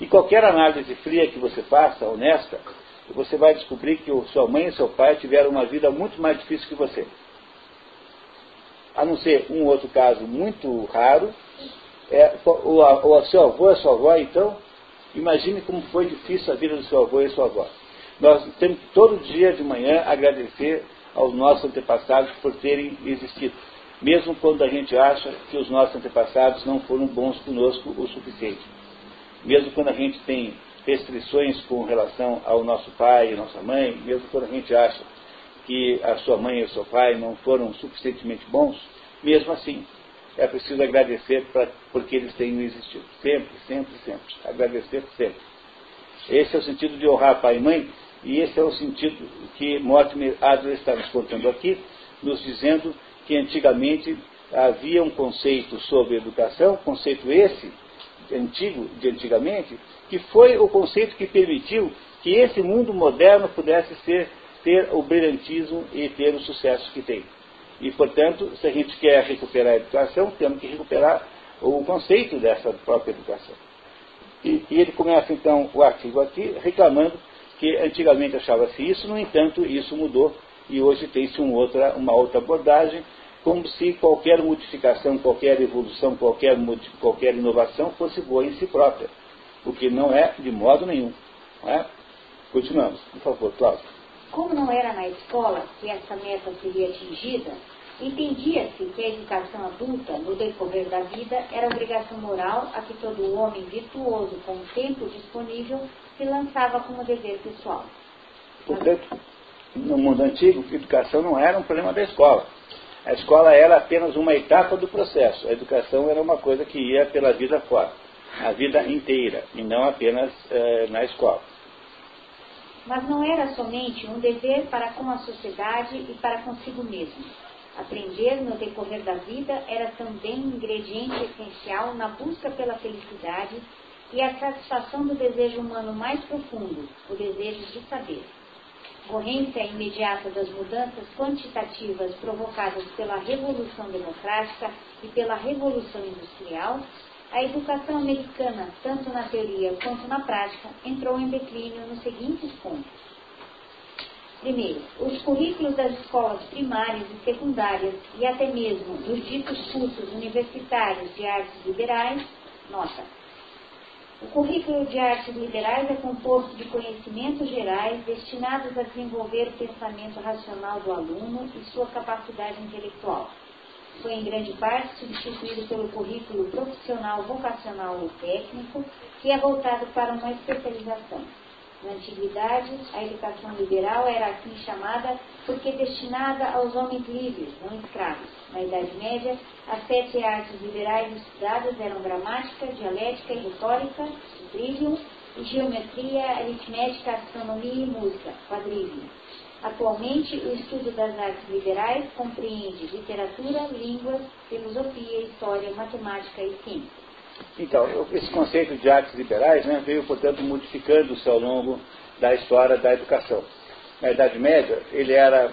E qualquer análise fria que você faça, honesta, você vai descobrir que sua mãe e seu pai tiveram uma vida muito mais difícil que você. A não ser um outro caso muito raro, é, o, o, seu avô e a sua avó, então, imagine como foi difícil a vida do seu avô e sua avó. Nós temos todo dia de manhã agradecer aos nossos antepassados por terem existido, mesmo quando a gente acha que os nossos antepassados não foram bons conosco o suficiente. Mesmo quando a gente tem restrições com relação ao nosso pai e nossa mãe, mesmo quando a gente acha que a sua mãe e o seu pai não foram suficientemente bons, mesmo assim, é preciso agradecer pra, porque eles tenham existido. Sempre, sempre, sempre. Agradecer sempre. Esse é o sentido de honrar pai e mãe, e esse é o sentido que Mortimer Adler está nos contando aqui, nos dizendo que antigamente havia um conceito sobre educação, conceito esse, antigo, de antigamente, que foi o conceito que permitiu que esse mundo moderno pudesse ser, ter o brilhantismo e ter o sucesso que tem. E, portanto, se a gente quer recuperar a educação, temos que recuperar o conceito dessa própria educação. E, e ele começa, então, o artigo aqui reclamando que antigamente achava-se isso, no entanto, isso mudou e hoje tem-se um outra, uma outra abordagem, como se qualquer modificação, qualquer evolução, qualquer, qualquer inovação fosse boa em si própria, o que não é de modo nenhum. É? Continuamos, por favor, Cláudio. Como não era na escola que essa meta seria atingida, entendia-se que a educação adulta, no decorrer da vida, era obrigação moral a que todo homem virtuoso com o tempo disponível se lançava como dever pessoal. Portanto, no mundo antigo, a educação não era um problema da escola. A escola era apenas uma etapa do processo. A educação era uma coisa que ia pela vida fora, a vida inteira, e não apenas eh, na escola. Mas não era somente um dever para com a sociedade e para consigo mesmo. Aprender no decorrer da vida era também um ingrediente essencial na busca pela felicidade e a satisfação do desejo humano mais profundo, o desejo de saber. Corrência imediata das mudanças quantitativas provocadas pela Revolução Democrática e pela Revolução Industrial, a educação americana, tanto na teoria quanto na prática, entrou em declínio nos seguintes pontos. Primeiro, os currículos das escolas primárias e secundárias e até mesmo dos ditos cursos universitários de artes liberais, nota, o currículo de artes liberais é composto de conhecimentos gerais destinados a desenvolver o pensamento racional do aluno e sua capacidade intelectual. Foi em grande parte substituído pelo currículo profissional, vocacional ou técnico, que é voltado para uma especialização. Na antiguidade, a educação liberal era assim chamada porque destinada aos homens livres, não escravos. Na Idade Média, as sete artes liberais estudadas eram gramática, dialética e retórica, trivium, e geometria, aritmética, astronomia e música. Atualmente, o estudo das artes liberais compreende literatura, línguas, filosofia, história, matemática e ciência. Então, esse conceito de artes liberais né, veio, portanto, modificando-se ao longo da história da educação. Na Idade Média, ele era,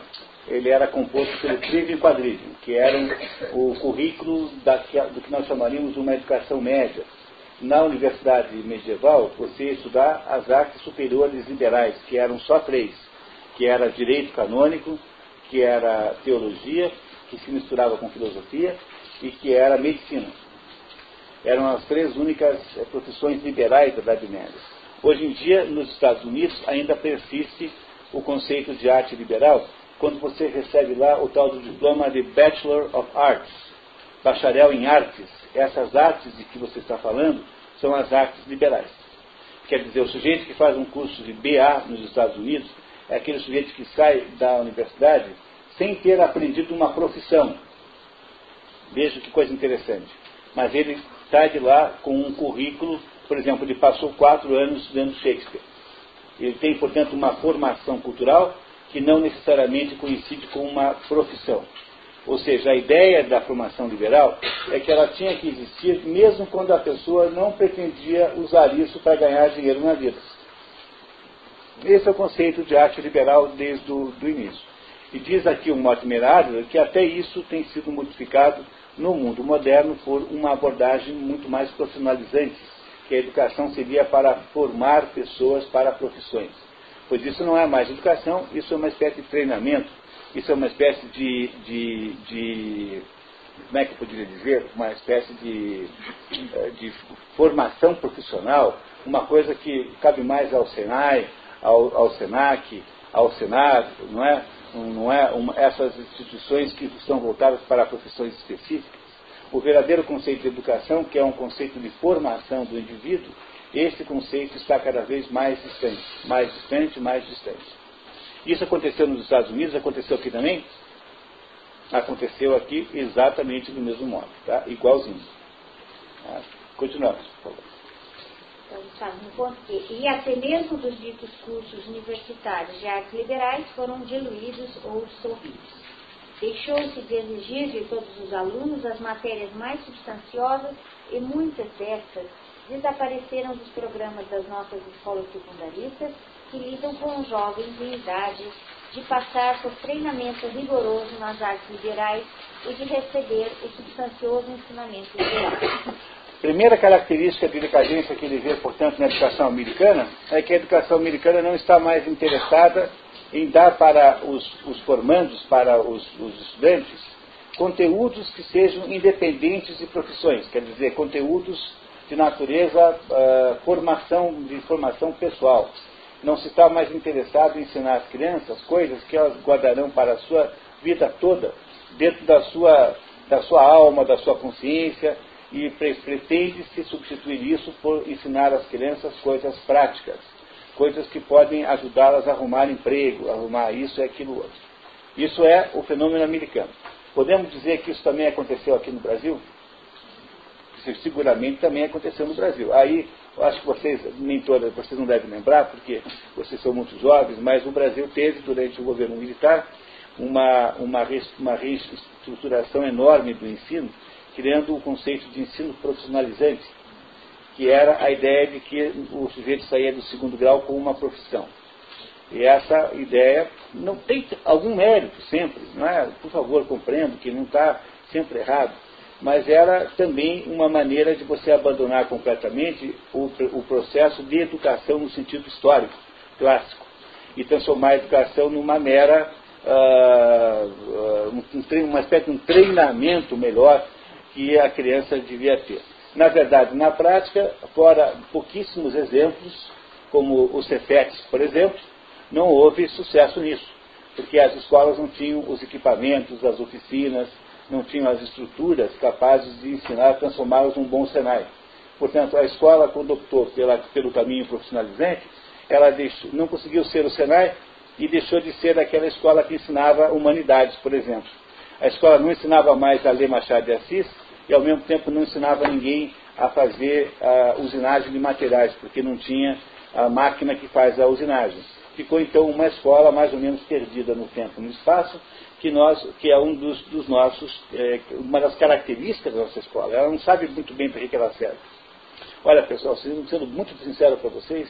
ele era composto pelo trivium e quadrivium, que eram o currículo da, do que nós chamaríamos uma educação média. Na universidade medieval, você ia estudar as artes superiores liberais, que eram só três, que era direito canônico, que era teologia, que se misturava com filosofia e que era medicina. Eram as três únicas eh, profissões liberais da Idade Média. Hoje em dia, nos Estados Unidos, ainda persiste o conceito de arte liberal, quando você recebe lá o tal do diploma de Bachelor of Arts, bacharel em artes. Essas artes de que você está falando são as artes liberais. Quer dizer, o sujeito que faz um curso de BA nos Estados Unidos é aquele sujeito que sai da universidade sem ter aprendido uma profissão. Veja que coisa interessante. Mas ele sai de lá com um currículo, por exemplo, ele passou quatro anos estudando Shakespeare. Ele tem, portanto, uma formação cultural que não necessariamente coincide com uma profissão. Ou seja, a ideia da formação liberal é que ela tinha que existir mesmo quando a pessoa não pretendia usar isso para ganhar dinheiro na vida. Esse é o conceito de arte liberal desde o início. E diz aqui o Mortimer Adler que até isso tem sido modificado no mundo moderno por uma abordagem muito mais profissionalizante, que a educação seria para formar pessoas para profissões. Pois isso não é mais educação, isso é uma espécie de treinamento, isso é uma espécie de, de, de como é que eu poderia dizer, uma espécie de, de formação profissional, uma coisa que cabe mais ao Senai, ao, ao Senac, ao Senado, não é? Não é uma, essas instituições que estão voltadas para profissões específicas. O verdadeiro conceito de educação, que é um conceito de formação do indivíduo, esse conceito está cada vez mais distante, mais distante, mais distante. Isso aconteceu nos Estados Unidos, aconteceu aqui também? Aconteceu aqui exatamente do mesmo modo, tá? igualzinho. Tá? Continuamos, por favor. Que, e até mesmo dos ditos cursos universitários de artes liberais foram diluídos ou dissolvidos. Deixou-se de exigir de todos os alunos as matérias mais substanciosas e muitas dessas desapareceram dos programas das nossas escolas secundaristas que lidam com os jovens em idade de passar por treinamento rigoroso nas artes liberais e de receber o substancioso ensinamento liberal. Primeira característica de decadência que ele vê, portanto, na educação americana é que a educação americana não está mais interessada em dar para os, os formandos, para os, os estudantes, conteúdos que sejam independentes de profissões, quer dizer, conteúdos de natureza, uh, formação, de formação pessoal. Não se está mais interessado em ensinar às crianças coisas que elas guardarão para a sua vida toda, dentro da sua, da sua alma, da sua consciência, e pretende-se substituir isso por ensinar às crianças coisas práticas, coisas que podem ajudá-las a arrumar emprego, arrumar isso e aquilo outro. Isso é o fenômeno americano. Podemos dizer que isso também aconteceu aqui no Brasil? seguramente também aconteceu no Brasil. Aí, acho que vocês, nem todas, vocês não devem lembrar, porque vocês são muito jovens, mas o Brasil teve, durante o governo militar, uma, uma reestruturação enorme do ensino, criando o conceito de ensino profissionalizante, que era a ideia de que o sujeito saía do segundo grau com uma profissão. E essa ideia não tem algum mérito sempre, não é? Por favor, compreendo que não está sempre errado mas era também uma maneira de você abandonar completamente o, o processo de educação no sentido histórico, clássico, e transformar a educação numa mera, uh, um, uma espécie de um treinamento melhor que a criança devia ter. Na verdade, na prática, fora pouquíssimos exemplos, como os Cefetes, por exemplo, não houve sucesso nisso, porque as escolas não tinham os equipamentos, as oficinas, não tinham as estruturas capazes de ensinar a transformá-los num bom Senai. Portanto, a escola, quando optou pela, pelo caminho profissionalizante, ela deixou, não conseguiu ser o Senai e deixou de ser aquela escola que ensinava humanidades, por exemplo. A escola não ensinava mais a ler Machado de Assis e, ao mesmo tempo, não ensinava ninguém a fazer a usinagem de materiais, porque não tinha a máquina que faz a usinagem. Ficou, então, uma escola mais ou menos perdida no tempo e no espaço, que, nós, que é um dos, dos nossos, é, uma das características da nossa escola. Ela não sabe muito bem para que ela serve. Olha, pessoal, sendo muito sincero para vocês,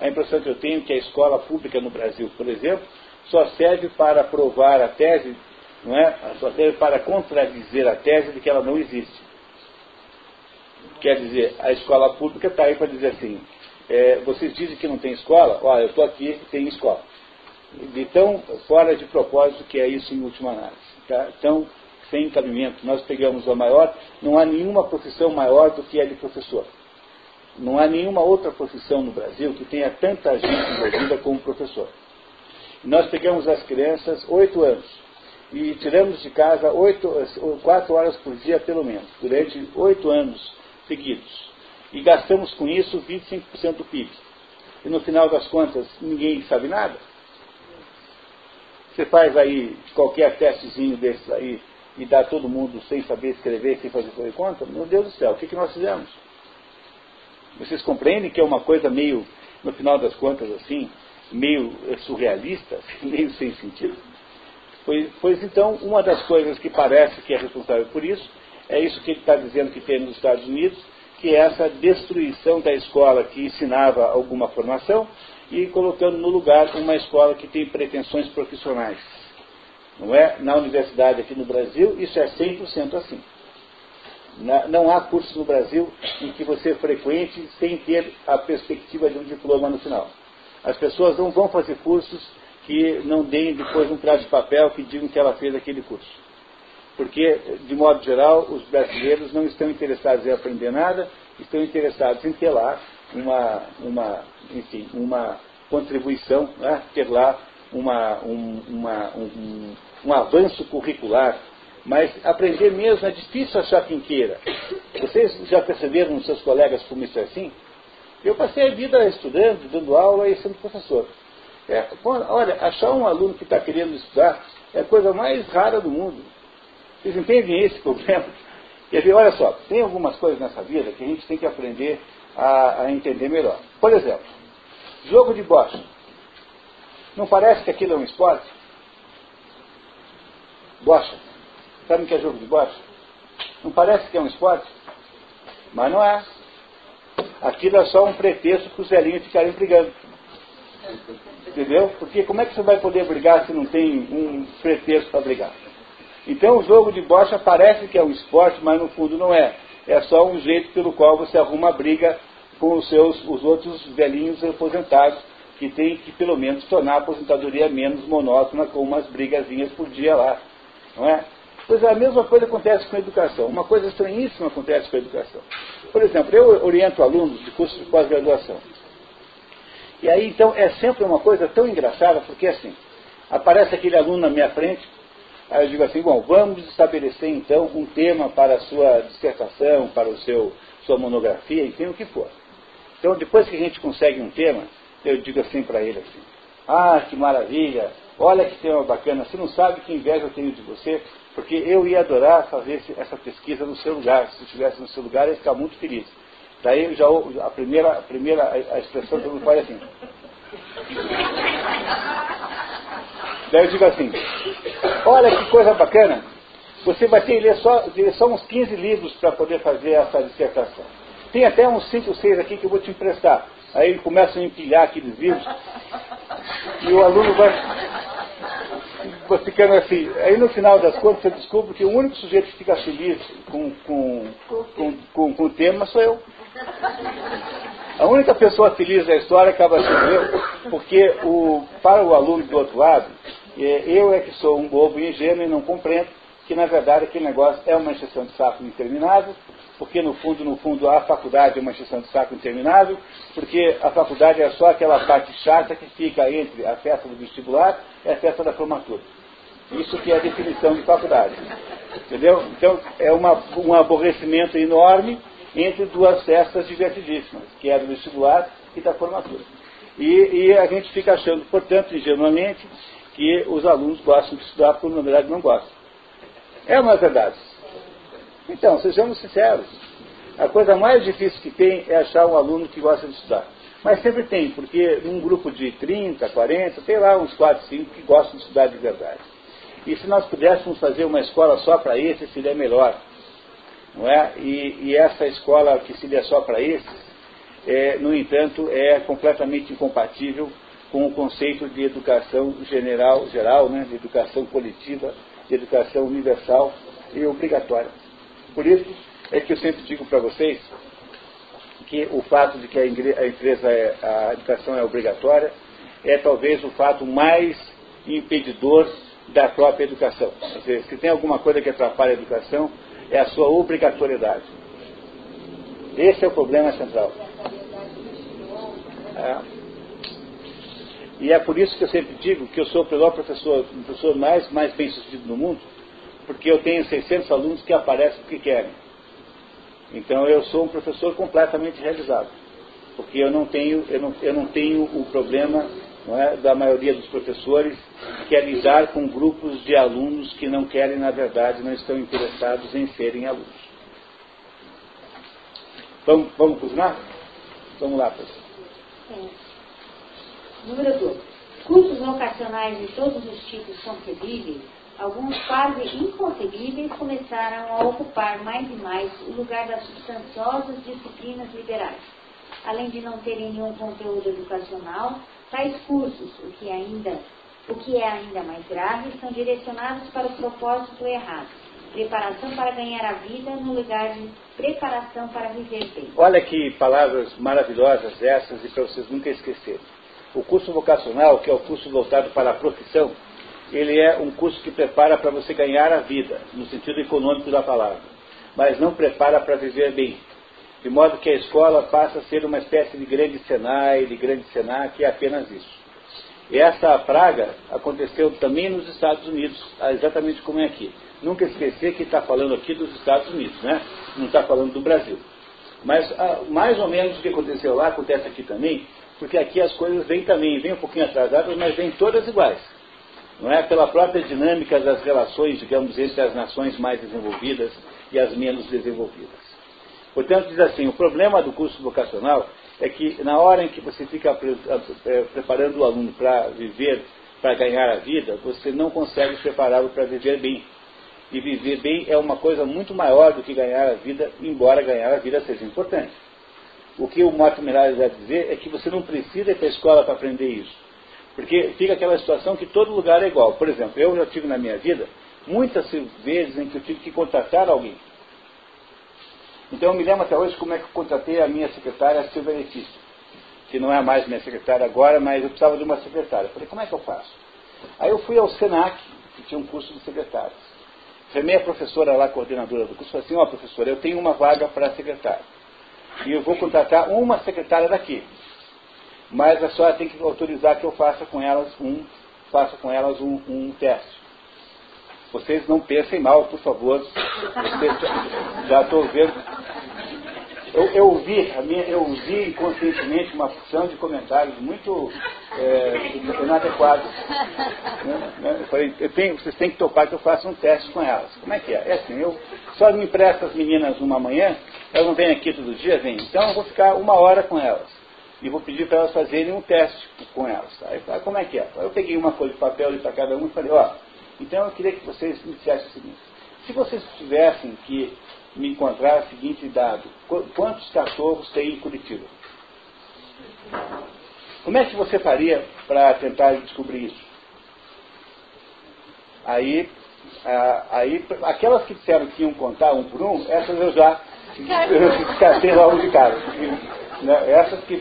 a impressão que eu tenho é que a escola pública no Brasil, por exemplo, só serve para provar a tese, não é? Só serve para contradizer a tese de que ela não existe. Quer dizer, a escola pública está aí para dizer assim, é, vocês dizem que não tem escola, olha, eu estou aqui, tem escola. de tão fora de propósito que é isso em última análise. Tá? Tão sem cabimento. Nós pegamos a maior, não há nenhuma profissão maior do que a de professor. Não há nenhuma outra profissão no Brasil que tenha tanta gente envolvida como professor. Nós pegamos as crianças oito anos e tiramos de casa oito, quatro horas por dia pelo menos, durante oito anos seguidos. E gastamos com isso 25% do PIB. E no final das contas, ninguém sabe nada. Você faz aí qualquer testezinho desses aí e dá todo mundo sem saber escrever, sem fazer por conta, meu Deus do céu, o que, que nós fizemos? Vocês compreendem que é uma coisa meio, no final das contas, assim, meio surrealista, meio sem sentido? Pois, pois então, uma das coisas que parece que é responsável por isso, é isso que ele está dizendo que tem nos Estados Unidos, que é essa destruição da escola que ensinava alguma formação e colocando no lugar uma escola que tem pretensões profissionais. Não é? Na universidade aqui no Brasil, isso é 100% assim. Não há curso no Brasil em que você frequente sem ter a perspectiva de um diploma no final. As pessoas não vão fazer cursos que não deem depois um prazo de papel que digam que ela fez aquele curso. Porque, de modo geral, os brasileiros não estão interessados em aprender nada, estão interessados em ter lá uma, uma, enfim, uma contribuição, né? ter lá uma, um, uma, um, um avanço curricular mas aprender mesmo é difícil achar quem queira. Vocês já perceberam nos seus colegas como isso é assim? Eu passei a vida estudando, dando aula e sendo professor. É, olha, achar um aluno que está querendo estudar é a coisa mais rara do mundo. Vocês entendem esse problema? Quer dizer, olha só, tem algumas coisas nessa vida que a gente tem que aprender a, a entender melhor. Por exemplo, jogo de bocha. Não parece que aquilo é um esporte? Bocha. Sabe o que é jogo de bocha? Não parece que é um esporte? Mas não é. Aquilo é só um pretexto para os velhinhos ficarem brigando. Entendeu? Porque como é que você vai poder brigar se não tem um pretexto para brigar? Então o jogo de bocha parece que é um esporte, mas no fundo não é. É só um jeito pelo qual você arruma a briga com os seus os outros velhinhos aposentados que tem que pelo menos tornar a aposentadoria menos monótona com umas brigazinhas por dia lá. Não é? Pois a mesma coisa acontece com a educação. Uma coisa estranhíssima acontece com a educação. Por exemplo, eu oriento alunos de curso de pós-graduação. E aí, então, é sempre uma coisa tão engraçada, porque assim, aparece aquele aluno na minha frente, aí eu digo assim, bom, vamos estabelecer então um tema para a sua dissertação, para o seu, sua monografia, enfim, o que for. Então, depois que a gente consegue um tema, eu digo assim para ele assim, ah, que maravilha, olha que tema bacana, você não sabe que inveja eu tenho de você, porque eu ia adorar fazer essa pesquisa no seu lugar. Se estivesse no seu lugar, eu ia ficar muito feliz. Daí já a primeira, a primeira a expressão que eu faz assim. Daí eu digo assim, olha que coisa bacana, você vai ter que ler só, ler só uns 15 livros para poder fazer essa dissertação. Tem até uns 5 ou 6 aqui que eu vou te emprestar. Aí ele começa a empilhar aqueles livros e o aluno vai, ficando assim. Aí no final das contas você descobre que o único sujeito que fica feliz com, com, com, com, com o tema sou eu. A única pessoa feliz da história acaba sendo eu, porque o, para o aluno do outro lado, é, eu é que sou um bobo ingênuo e não compreendo que na verdade aquele negócio é uma exceção de saco interminável, porque no fundo, no fundo, a faculdade é uma exceção de saco interminável, porque a faculdade é só aquela parte chata que fica entre a festa do vestibular e a festa da formatura. Isso que é a definição de faculdade. Entendeu? Então, é uma, um aborrecimento enorme entre duas festas divertidíssimas, que é a do vestibular e da formatura. E, e a gente fica achando, portanto, ingenuamente, que os alunos gostam de estudar, quando na verdade não gostam. É uma verdade. Então, sejamos sinceros. A coisa mais difícil que tem é achar um aluno que gosta de estudar. Mas sempre tem, porque num grupo de 30, 40, tem lá uns 4, 5 que gostam de estudar de verdade. E se nós pudéssemos fazer uma escola só para esse, seria melhor. Não é? E, e essa escola que seria só para esses, é, no entanto, é completamente incompatível com o conceito de educação general, geral, né, de educação coletiva, de educação universal e obrigatória. Por isso é que eu sempre digo para vocês que o fato de que a, empresa é, a educação é obrigatória é talvez o fato mais impedidor da própria educação. Se tem alguma coisa que atrapalha a educação, é a sua obrigatoriedade. Esse é o problema central. É. E é por isso que eu sempre digo que eu sou o melhor professor, o professor mais, mais bem sucedido no mundo, porque eu tenho 600 alunos que aparecem porque querem. Então eu sou um professor completamente realizado, porque eu não tenho, eu não, eu não tenho o problema é, da maioria dos professores que é lidar com grupos de alunos que não querem, na verdade, não estão interessados em serem alunos. Vamos, vamos cozinhar? Vamos lá, pessoal. Número 2. Cursos vocacionais de todos os tipos concebíveis, alguns quase inconcebíveis, começaram a ocupar mais e mais o lugar das substanciosas disciplinas liberais. Além de não terem nenhum conteúdo educacional, tais cursos, o que, ainda, o que é ainda mais grave, são direcionados para o propósito errado preparação para ganhar a vida no lugar de preparação para viver bem. Olha que palavras maravilhosas essas e para vocês nunca esquecerem. O curso vocacional, que é o curso voltado para a profissão, ele é um curso que prepara para você ganhar a vida, no sentido econômico da palavra, mas não prepara para viver bem. De modo que a escola passa a ser uma espécie de grande Senai, de grande Senac, que é apenas isso. E essa praga aconteceu também nos Estados Unidos, exatamente como é aqui. Nunca esquecer que está falando aqui dos Estados Unidos, né? Não está falando do Brasil. Mas ah, mais ou menos o que aconteceu lá acontece aqui também, porque aqui as coisas vêm também, vêm um pouquinho atrasadas, mas vêm todas iguais. Não é? Pela própria dinâmica das relações, digamos, entre as nações mais desenvolvidas e as menos desenvolvidas. Portanto, diz assim, o problema do curso vocacional é que na hora em que você fica eh, preparando o aluno para viver, para ganhar a vida, você não consegue prepará-lo para viver bem. E viver bem é uma coisa muito maior do que ganhar a vida, embora ganhar a vida seja importante. O que o Marco Miralles vai dizer é que você não precisa ir para a escola para aprender isso. Porque fica aquela situação que todo lugar é igual. Por exemplo, eu já tive na minha vida muitas vezes em que eu tive que contratar alguém. Então eu me lembro até hoje como é que eu contratei a minha secretária Silvia Letícia, que não é mais minha secretária agora, mas eu precisava de uma secretária. Eu falei, como é que eu faço? Aí eu fui ao SENAC, que tinha um curso de secretários. Chamei a professora lá, coordenadora do curso, falei assim, ó oh, professora, eu tenho uma vaga para secretária. E eu vou contratar uma secretária daqui. Mas a senhora tem que autorizar que eu faça com elas um, faça com elas um, um teste. Vocês não pensem mal, por favor. Vocês, já estou vendo. Eu, eu ouvi, minha, eu ouvi inconscientemente uma porção de comentários muito é, inadequados. Né? né? Eu falei, eu tenho, vocês têm que topar que eu faça um teste com elas. Como é que é? É assim, eu só me empresto as meninas uma manhã, elas não vêm aqui todo dia, vêm. Então eu vou ficar uma hora com elas. E vou pedir para elas fazerem um teste com elas. Aí falei, como é que é? Eu peguei uma folha de papel ali para cada uma e falei, ó, então eu queria que vocês me dissessem o seguinte. Se vocês tivessem que me encontrar o seguinte dado. Quantos cachorros tem em Curitiba? Como é que você faria para tentar descobrir isso? Aí, aí, aquelas que disseram que iam contar um por um, essas eu já descartei logo de cara. Né, essas que,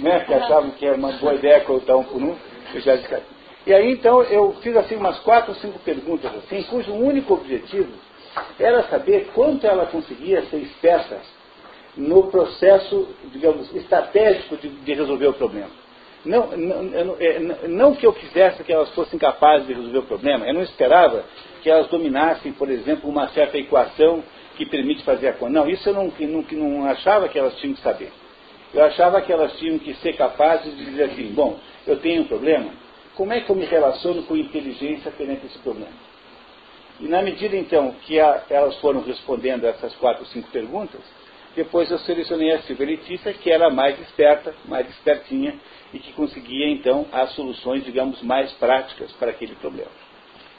né, que achavam que era uma boa ideia contar um por um, eu já descartei. E aí então eu fiz assim umas quatro ou cinco perguntas assim, cujo único objetivo era saber quanto ela conseguia ser esperta no processo, digamos, estratégico de, de resolver o problema. Não, não, é, não, que eu quisesse que elas fossem capazes de resolver o problema, eu não esperava que elas dominassem, por exemplo, uma certa equação que permite fazer a conta. Não, isso eu não, não, não achava que elas tinham que saber. Eu achava que elas tinham que ser capazes de dizer assim, bom, eu tenho um problema, como é que eu me relaciono com inteligência perante esse problema? E na medida então que a, elas foram respondendo essas quatro ou cinco perguntas, depois eu selecionei a Silvia Letícia, que era mais esperta, mais espertinha, e que conseguia então as soluções, digamos, mais práticas para aquele problema.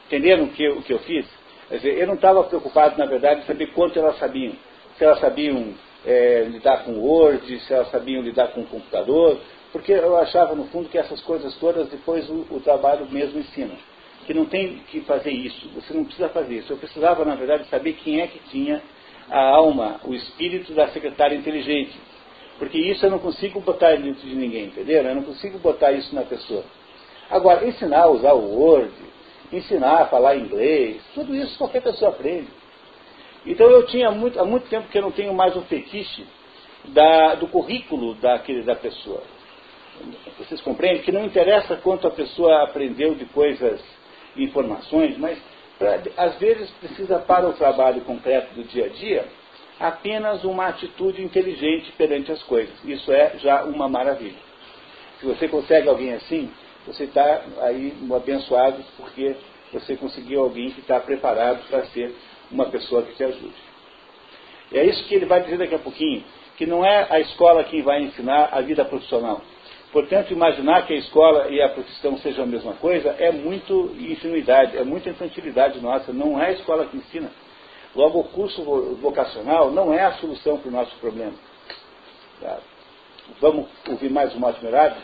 Entenderam o que, o que eu fiz? Quer dizer, eu não estava preocupado, na verdade, em saber quanto elas sabiam. Se elas sabiam é, lidar com Word, se elas sabiam lidar com o computador, porque eu achava, no fundo, que essas coisas todas depois o, o trabalho mesmo ensina que não tem que fazer isso, você não precisa fazer isso. Eu precisava, na verdade, saber quem é que tinha a alma, o espírito da secretária inteligente. Porque isso eu não consigo botar dentro de ninguém, entendeu? Eu não consigo botar isso na pessoa. Agora, ensinar a usar o Word, ensinar a falar inglês, tudo isso qualquer pessoa aprende. Então eu tinha muito, há muito tempo que eu não tenho mais o fetiche da, do currículo daquele, da pessoa. Vocês compreendem que não interessa quanto a pessoa aprendeu de coisas, informações, mas pra, às vezes precisa para o trabalho concreto do dia a dia apenas uma atitude inteligente perante as coisas. Isso é já uma maravilha. Se você consegue alguém assim, você está aí abençoado porque você conseguiu alguém que está preparado para ser uma pessoa que te ajude. E é isso que ele vai dizer daqui a pouquinho, que não é a escola quem vai ensinar a vida profissional. Portanto, imaginar que a escola e a profissão sejam a mesma coisa é muito ingenuidade, é muita infantilidade nossa. Não é a escola que ensina. Logo, o curso vocacional não é a solução para o nosso problema. Tá? Vamos ouvir mais um Mortimer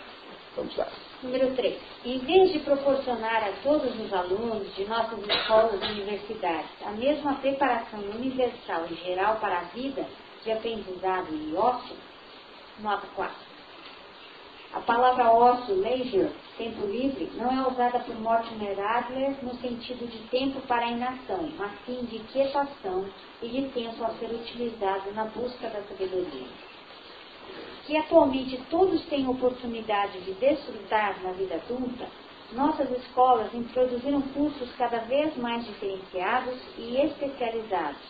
Vamos lá. Número 3. Em vez de proporcionar a todos os alunos de nossas escolas e universidades a mesma preparação universal e geral para a vida de aprendizado e ócio, nota 4. A palavra ócio, leisure, tempo livre, não é usada por Mortimer Adler no sentido de tempo para a inação, mas sim de quietação e de tempo a ser utilizado na busca da sabedoria. Que atualmente todos têm oportunidade de desfrutar na vida adulta, nossas escolas introduziram cursos cada vez mais diferenciados e especializados,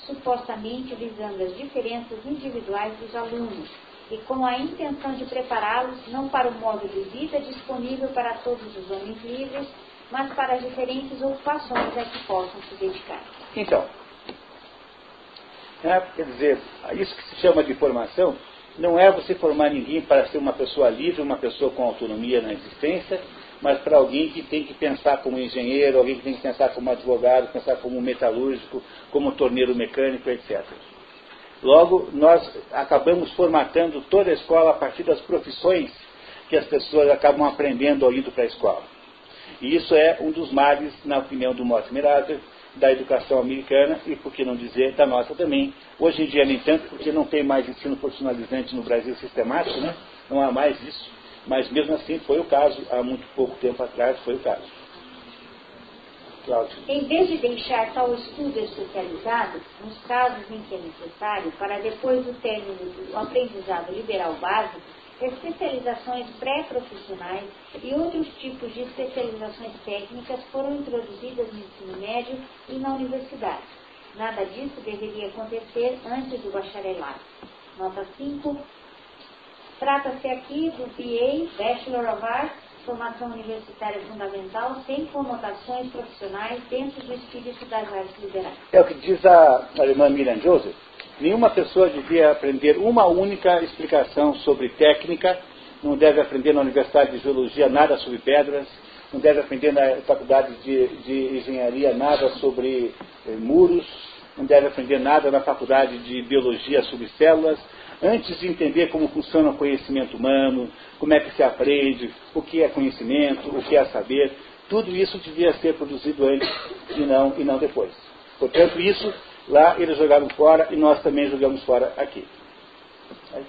supostamente visando as diferenças individuais dos alunos e com a intenção de prepará-los não para o modo de vida disponível para todos os homens livres, mas para as diferentes ocupações a que possam se dedicar. Então, é, quer dizer, isso que se chama de formação não é você formar ninguém para ser uma pessoa livre, uma pessoa com autonomia na existência, mas para alguém que tem que pensar como engenheiro, alguém que tem que pensar como advogado, pensar como metalúrgico, como torneiro mecânico, etc. Logo, nós acabamos formatando toda a escola a partir das profissões que as pessoas acabam aprendendo ao indo para a escola. E isso é um dos males, na opinião do Mortimer Adler, da educação americana e, por que não dizer, da nossa também. Hoje em dia, nem tanto, porque não tem mais ensino profissionalizante no Brasil sistemático, né? não há mais isso. Mas mesmo assim foi o caso, há muito pouco tempo atrás foi o caso. Em vez de deixar tal estudo especializado, nos casos em que é necessário, para depois do término do aprendizado liberal básico, especializações pré-profissionais e outros tipos de especializações técnicas foram introduzidas no ensino médio e na universidade. Nada disso deveria acontecer antes do bacharelado. Nota 5. Trata-se aqui do BA, Bachelor of Arts, formação universitária fundamental, sem conotações profissionais dentro do espírito das artes liberais. É o que diz a alemã Miriam Joseph Nenhuma pessoa devia aprender uma única explicação sobre técnica, não deve aprender na Universidade de Geologia nada sobre pedras, não deve aprender na Faculdade de, de Engenharia nada sobre eh, muros, não deve aprender nada na Faculdade de Biologia sobre células, antes de entender como funciona o conhecimento humano, como é que se aprende, o que é conhecimento, o que é saber, tudo isso devia ser produzido antes e não, e não depois. Portanto, isso Lá eles jogaram fora e nós também jogamos fora aqui.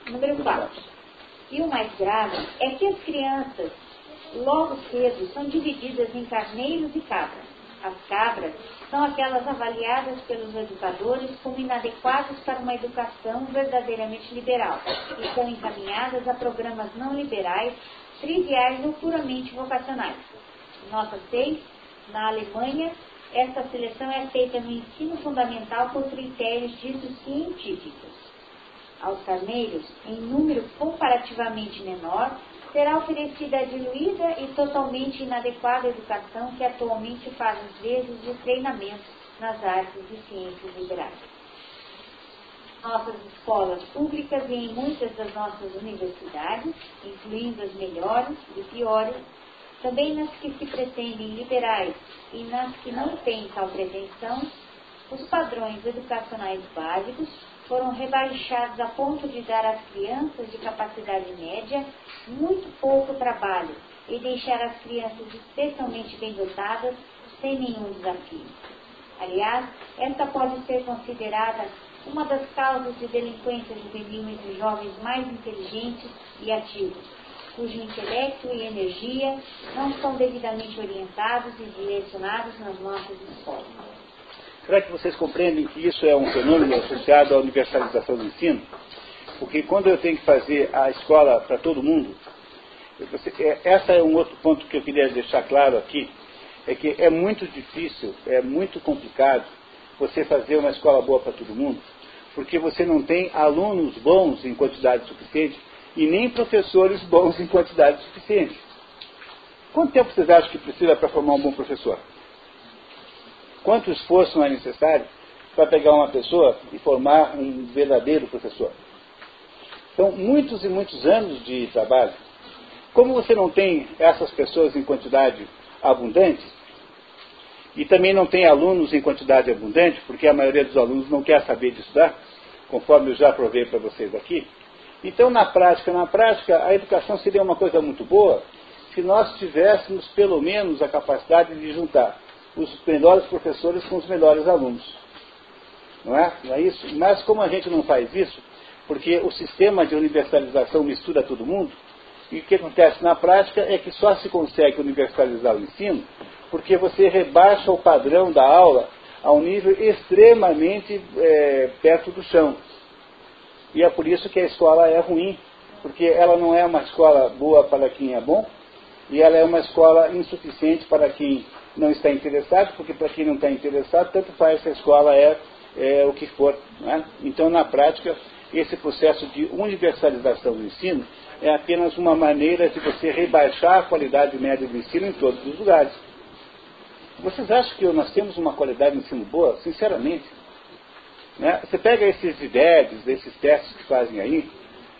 Número 4. E o mais grave é que as crianças, logo cedo, são divididas em carneiros e cabras. As cabras são aquelas avaliadas pelos educadores como inadequadas para uma educação verdadeiramente liberal e são encaminhadas a programas não liberais, triviais ou puramente vocacionais. Nota 6. Na Alemanha, esta seleção é feita no ensino fundamental por critérios ditos científicos. Aos carneiros, em número comparativamente menor, será oferecida a diluída e totalmente inadequada educação que atualmente faz as vezes de treinamento nas artes e ciências liberais. Nossas escolas públicas e em muitas das nossas universidades, incluindo as melhores e piores, também nas que se pretendem liberais e nas que não têm tal pretensão, os padrões educacionais básicos foram rebaixados a ponto de dar às crianças de capacidade média muito pouco trabalho e deixar as crianças especialmente bem dotadas sem nenhum desafio. Aliás, esta pode ser considerada uma das causas de delinquência juvenil entre jovens mais inteligentes e ativos, cujo intelecto e energia não são devidamente orientados e direcionados nas nossas escolas. Será que vocês compreendem que isso é um fenômeno associado à universalização do ensino? Porque quando eu tenho que fazer a escola para todo mundo, é, essa é um outro ponto que eu queria deixar claro aqui, é que é muito difícil, é muito complicado você fazer uma escola boa para todo mundo, porque você não tem alunos bons em quantidade suficiente e nem professores bons em quantidade suficiente. Quanto tempo vocês acham que precisa para formar um bom professor? Quanto esforço não é necessário para pegar uma pessoa e formar um verdadeiro professor? São muitos e muitos anos de trabalho. Como você não tem essas pessoas em quantidade abundante, e também não tem alunos em quantidade abundante, porque a maioria dos alunos não quer saber de estudar, conforme eu já provei para vocês aqui. Então, na prática, na prática, a educação seria uma coisa muito boa se nós tivéssemos pelo menos a capacidade de juntar os melhores professores com os melhores alunos. Não é? Não é isso? Mas como a gente não faz isso, porque o sistema de universalização mistura todo mundo, e o que acontece na prática é que só se consegue universalizar o ensino porque você rebaixa o padrão da aula a um nível extremamente é, perto do chão. E é por isso que a escola é ruim, porque ela não é uma escola boa para quem é bom, e ela é uma escola insuficiente para quem não está interessado, porque para quem não está interessado, tanto faz se a escola é, é o que for. Né? Então, na prática, esse processo de universalização do ensino é apenas uma maneira de você rebaixar a qualidade média do ensino em todos os lugares. Vocês acham que nós temos uma qualidade de ensino boa? Sinceramente. Né? Você pega esses IDEBs, esses testes que fazem aí,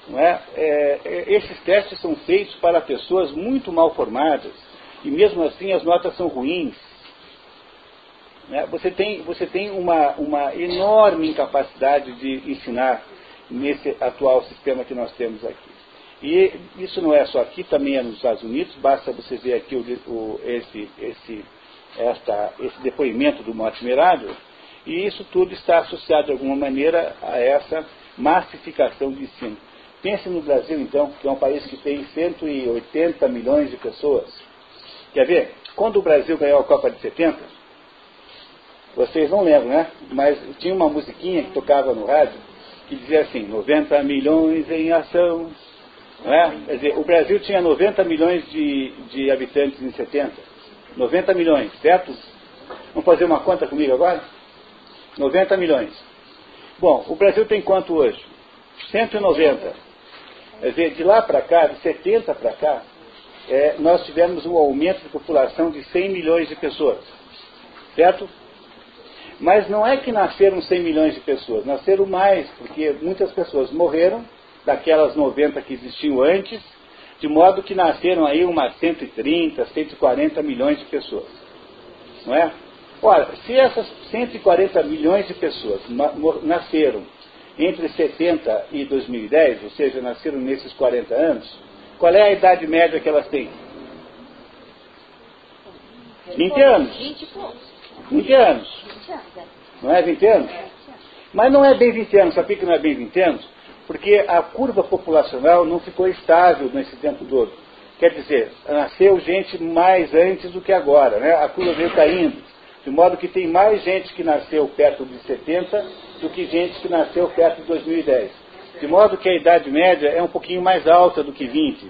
não é? É, é, esses testes são feitos para pessoas muito mal formadas, e mesmo assim as notas são ruins. Né? Você tem, você tem uma, uma enorme incapacidade de ensinar nesse atual sistema que nós temos aqui. E isso não é só aqui, também é nos Estados Unidos, basta você ver aqui o, o, esse, esse, esta, esse depoimento do Mortimer e isso tudo está associado de alguma maneira a essa massificação de ensino. Pense no Brasil, então, que é um país que tem 180 milhões de pessoas. Quer ver? Quando o Brasil ganhou a Copa de 70, vocês não lembram, né? Mas tinha uma musiquinha que tocava no rádio que dizia assim, 90 milhões em ação. Não é? Quer dizer, o Brasil tinha 90 milhões de, de habitantes em 70. 90 milhões, certo? Vamos fazer uma conta comigo agora? 90 milhões. Bom, o Brasil tem quanto hoje? 190. Quer dizer, de lá para cá, de 70 para cá, é, nós tivemos um aumento de população de 100 milhões de pessoas. Certo? Mas não é que nasceram 100 milhões de pessoas, nasceram mais, porque muitas pessoas morreram, daquelas 90 que existiam antes, de modo que nasceram aí umas 130, 140 milhões de pessoas. Não é? Ora, se essas 140 milhões de pessoas nasceram entre 70 e 2010, ou seja, nasceram nesses 40 anos, qual é a idade média que elas têm? 20 anos. 20 anos. Não é 20 anos? Mas não é bem 20 anos. Sabe por que não é bem 20 anos? Porque a curva populacional não ficou estável nesse tempo todo. Quer dizer, nasceu gente mais antes do que agora. Né? A curva veio caindo. De modo que tem mais gente que nasceu perto de 70 do que gente que nasceu perto de 2010. De modo que a idade média é um pouquinho mais alta do que 20.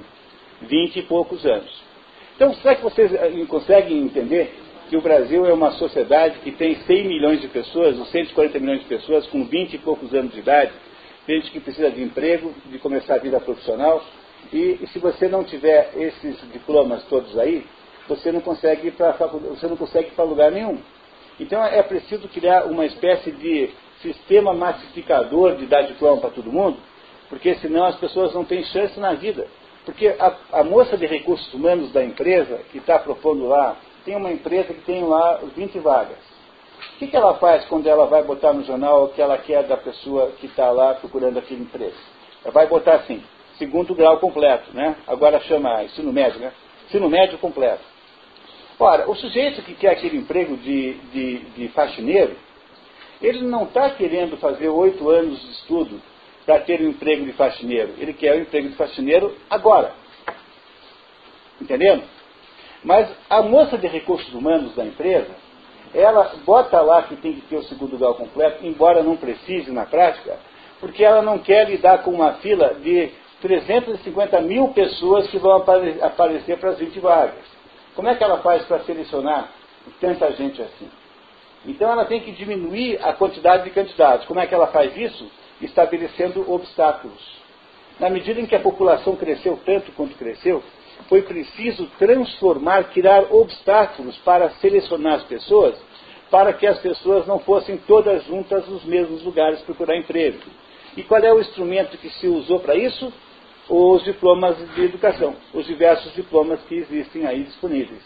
20 e poucos anos. Então, será que vocês eh, conseguem entender que o Brasil é uma sociedade que tem 100 milhões de pessoas, ou 140 milhões de pessoas com 20 e poucos anos de idade, gente que precisa de emprego, de começar a vida profissional, e, e se você não tiver esses diplomas todos aí, você não consegue ir para você não consegue para lugar nenhum. Então é preciso criar uma espécie de sistema massificador de dar diploma para todo mundo, porque senão as pessoas não têm chance na vida. Porque a, a moça de recursos humanos da empresa, que está propondo lá, tem uma empresa que tem lá 20 vagas. O que, que ela faz quando ela vai botar no jornal o que ela quer da pessoa que está lá procurando aquele emprego? Ela vai botar assim, segundo grau completo, né? Agora chama ensino médio, né? Ensino médio completo. Ora, o sujeito que quer aquele emprego de, de, de faxineiro, Ele não está querendo fazer oito anos de estudo para ter um emprego de faxineiro. Ele quer o um emprego de faxineiro agora. Entendendo? Mas a moça de recursos humanos da empresa, ela bota lá que tem que ter o segundo grau completo, embora não precise na prática, porque ela não quer lidar com uma fila de 350 mil pessoas que vão aparecer para as 20 vagas. Como é que ela faz para selecionar tanta gente assim? Então ela tem que diminuir a quantidade de candidatos. Como é que ela faz isso? Estabelecendo obstáculos. Na medida em que a população cresceu tanto quanto cresceu, foi preciso transformar, criar obstáculos para selecionar as pessoas, para que as pessoas não fossem todas juntas nos mesmos lugares procurar emprego. E qual é o instrumento que se usou para isso? Os diplomas de educação, os diversos diplomas que existem aí disponíveis.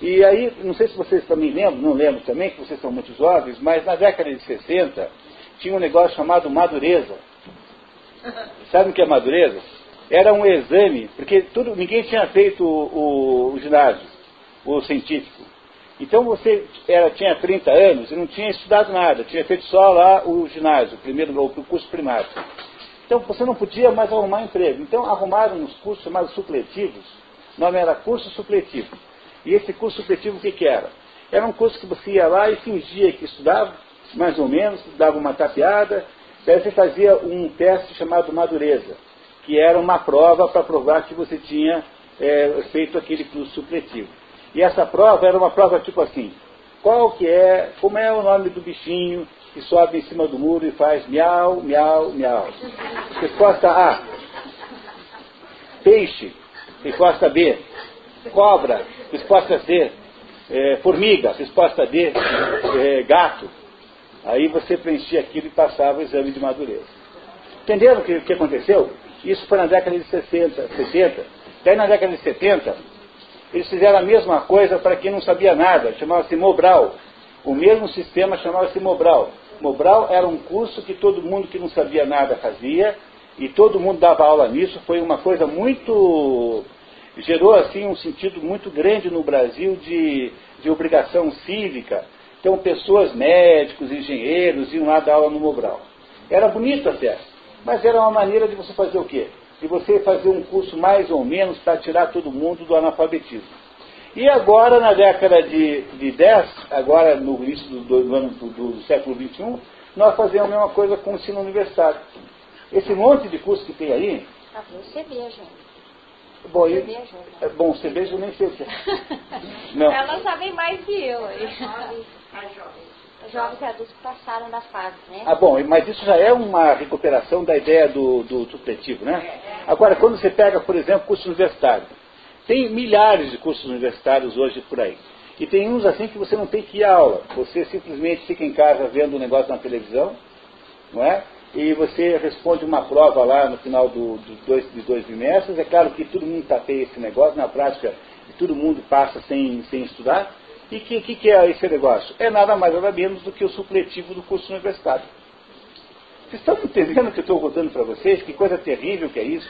E aí, não sei se vocês também lembram, não lembro também, que vocês são muito jovens, mas na década de 60 tinha um negócio chamado madureza. Sabe o que é madureza? Era um exame, porque tudo, ninguém tinha feito o, o ginásio, o científico. Então você era, tinha 30 anos e não tinha estudado nada, tinha feito só lá o ginásio, o primeiro o curso primário. Então você não podia mais arrumar emprego. Então arrumaram uns cursos chamados supletivos, o nome era curso supletivo. E esse curso supletivo o que, que era? Era um curso que você ia lá e fingia que estudava, mais ou menos, dava uma tapeada, daí você fazia um teste chamado madureza, que era uma prova para provar que você tinha é, feito aquele curso supletivo. E essa prova era uma prova tipo assim, qual que é, como é o nome do bichinho que sobe em cima do muro e faz miau, miau, miau. Resposta A, peixe. Resposta B, cobra. Resposta C, é, formiga. Resposta D, é, gato. Aí você preenchia aquilo e passava o exame de madureza. Entenderam o que, que aconteceu? Isso foi na década de 60, 60. Daí na década de 70, eles fizeram a mesma coisa para quem não sabia nada, chamava-se Mobral. O mesmo sistema chamava-se Mobral. Mobral era um curso que todo mundo que não sabia nada fazia, e todo mundo dava aula nisso, foi uma coisa muito gerou assim um sentido muito grande no Brasil de, de obrigação cívica. Então pessoas, médicos, engenheiros, iam lá dar aula no Mobral. Era bonito até, mas era uma maneira de você fazer o quê? De você fazer um curso mais ou menos para tirar todo mundo do analfabetismo. E agora, na década de, de 10, agora no início do, do, do, do século XXI, nós fazemos a mesma coisa com o ensino universitário. Esse monte de curso que tem aí. Ah, você veja. Bom, eu, é, bom, cerveja eu nem sei o que é. Não. Elas sabem mais que eu. Os jovens e adultos passaram da fase, né? Ah, bom, mas isso já é uma recuperação da ideia do, do supletivo, né? Agora, quando você pega, por exemplo, curso universitário, tem milhares de cursos universitários hoje por aí. E tem uns assim que você não tem que ir à aula. Você simplesmente fica em casa vendo um negócio na televisão, não é? E você responde uma prova lá no final do, do dois, de dois bimestres. É claro que todo mundo tapeia esse negócio, na prática todo mundo passa sem, sem estudar. E o que, que, que, é esse negócio? É nada mais nada menos do que o supletivo do curso universitário. Vocês estão entendendo o que eu estou contando para vocês? Que coisa terrível que é isso?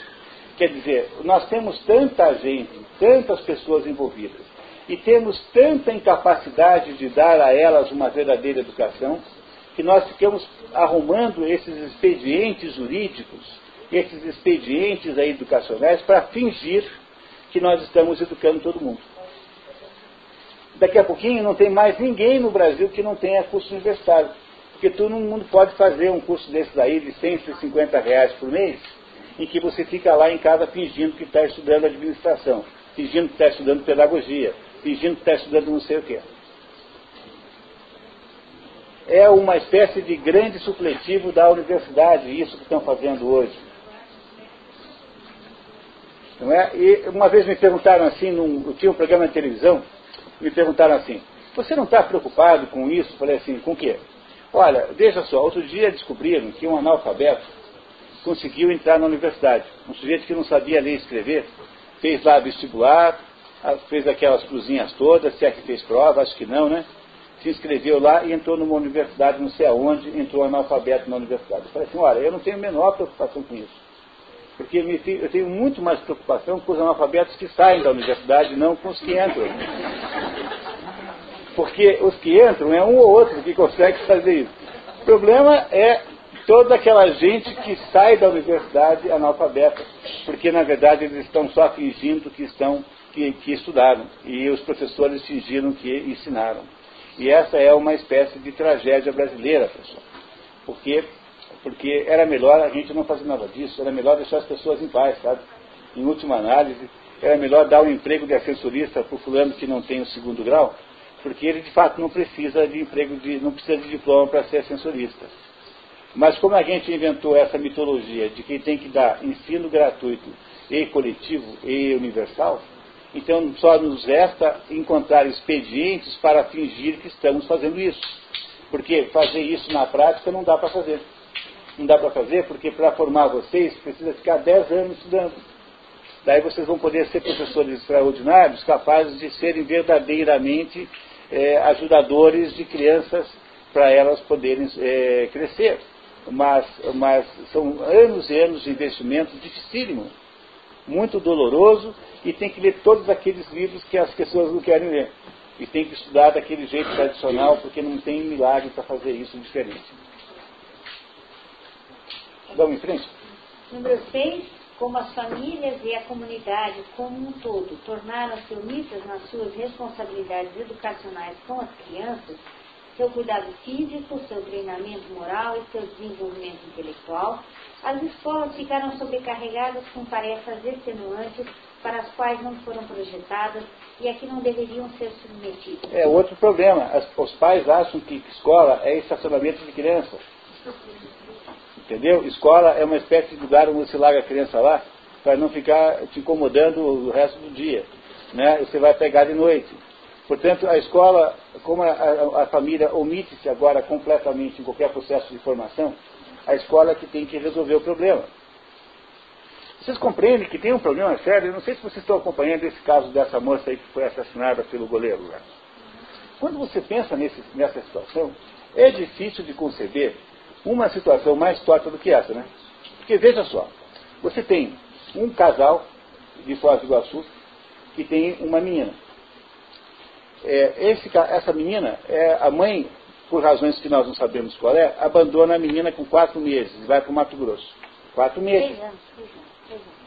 Quer dizer, nós temos tanta gente, tantas pessoas envolvidas, e temos tanta incapacidade de dar a elas uma verdadeira educação, que nós ficamos arrumando esses expedientes jurídicos, esses expedientes educacionais para fingir que nós estamos educando todo mundo. Daqui a pouquinho não tem mais ninguém no Brasil que não tenha curso universitário. Porque todo mundo pode fazer um curso desses aí de 150 reais por mês, em que você fica lá em casa fingindo que está estudando administração, fingindo que está estudando pedagogia, fingindo que está estudando não sei o quê é uma espécie de grande supletivo da universidade, isso que estão fazendo hoje. Não é? E uma vez me perguntaram assim, num, eu tinha um programa de televisão, me perguntaram assim, você não está preocupado com isso? Falei assim, com o quê? Olha, veja só, outro dia descobriram que um analfabeto conseguiu entrar na universidade. Um sujeito que não sabia ler e escrever, fez lá vestibular, fez aquelas cruzinhas todas, se é que fez prova, acho que não, né? Se inscreveu lá e entrou numa universidade, não sei aonde, entrou analfabeto na universidade. Eu falei assim, olha, eu não tenho a menor preocupação com isso. Porque eu tenho muito mais preocupação com os analfabetos que saem da universidade, não com os que entram. Porque os que entram é um ou outro que consegue fazer isso. problema é toda aquela gente que sai da universidade analfabeta, porque na verdade eles estão só fingindo que estão que, que estudaram e os professores fingiram que ensinaram. E essa é uma espécie de tragédia brasileira, pessoal. Porque, porque era melhor a gente não fazer nada disso, era melhor deixar as pessoas em paz, sabe? Em última análise, era melhor dar um emprego de assessorista para o fulano que não tem o segundo grau, porque ele de fato não precisa de emprego, de, não precisa de diploma para ser ascensorista. Mas como a gente inventou essa mitologia de que tem que dar ensino gratuito e coletivo e universal, então só nos resta encontrar expedientes para fingir que estamos fazendo isso. Porque fazer isso na prática não dá para fazer. Não dá para fazer porque para formar vocês precisa ficar 10 anos estudando. Daí vocês vão poder ser professores extraordinários, capazes de serem verdadeiramente é, ajudadores de crianças para elas poderem é, crescer. Mas, mas são anos e anos de investimento dificílimo, muito doloroso, e tem que ler todos aqueles livros que as pessoas não querem ler. E tem que estudar daquele jeito tradicional, porque não tem milagre para fazer isso diferente. Vamos em frente? Número 6 como as famílias e a comunidade como um todo tornaram-se unidas nas suas responsabilidades educacionais com as crianças, seu cuidado físico, seu treinamento moral e seu desenvolvimento intelectual, as escolas ficaram sobrecarregadas com tarefas extenuantes para as quais não foram projetadas e a que não deveriam ser submetidas. É outro problema. As, os pais acham que escola é estacionamento de crianças. Entendeu? Escola é uma espécie de lugar onde você larga a criança lá para não ficar te incomodando o resto do dia. Né? Você vai pegar de noite. Portanto, a escola, como a, a família omite-se agora completamente em qualquer processo de formação, a escola é que tem que resolver o problema. Vocês compreendem que tem um problema sério? Eu não sei se vocês estão acompanhando esse caso dessa moça aí que foi assassinada pelo goleiro. Né? Quando você pensa nesse, nessa situação, é difícil de conceber uma situação mais torta do que essa, né? Porque veja só, você tem um casal de Foz do Iguaçu que tem uma menina. É, esse, essa menina, é, a mãe, por razões que nós não sabemos qual é, abandona a menina com quatro meses e vai para o Mato Grosso. Quatro meses. Três anos, três anos,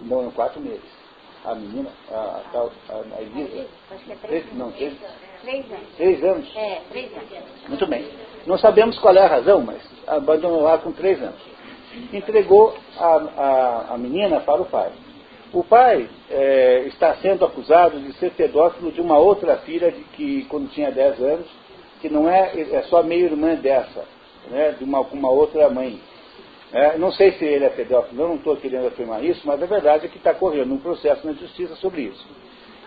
Bom, quatro meses. A menina, a, a, a, a Elisa. Acho que é três, três Não, três, três anos. Três anos? É, três anos. Muito bem. Não sabemos qual é a razão, mas abandonou lá com três anos. Entregou a, a, a menina para o pai. O pai é, está sendo acusado de ser pedófilo de uma outra filha de que, quando tinha dez anos, que não é, é só meio irmã dessa, né, de uma, uma outra mãe. É, não sei se ele é pedófilo, eu não estou querendo afirmar isso, mas a verdade é que está correndo um processo na justiça sobre isso.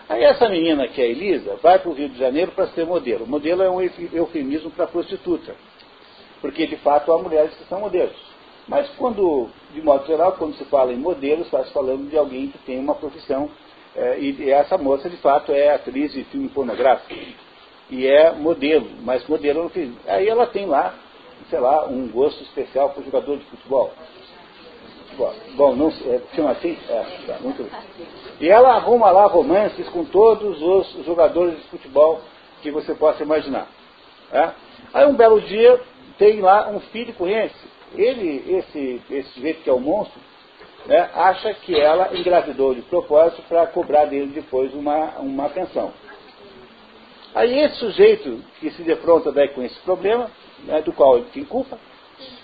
Aí essa menina, que é Elisa, vai para o Rio de Janeiro para ser modelo. Modelo é um eufemismo para prostituta, porque de fato há mulheres que são modelos. Mas quando, de modo geral, quando se fala em modelo, está se falando de alguém que tem uma profissão, é, e essa moça de fato é atriz de filme pornográfico. E é modelo, mas modelo não fiz. Aí ela tem lá, sei lá, um gosto especial para o jogador de futebol. Bom, não é, chama assim? É, tá, muito bem. E ela arruma lá romances com todos os jogadores de futebol que você possa imaginar. É? Aí um belo dia tem lá um filho com esse. Ele, esse, esse sujeito que é o monstro, né, acha que ela engravidou de propósito para cobrar dele depois uma, uma pensão. Aí esse sujeito que se defronta daí com esse problema, né, do qual ele tem culpa,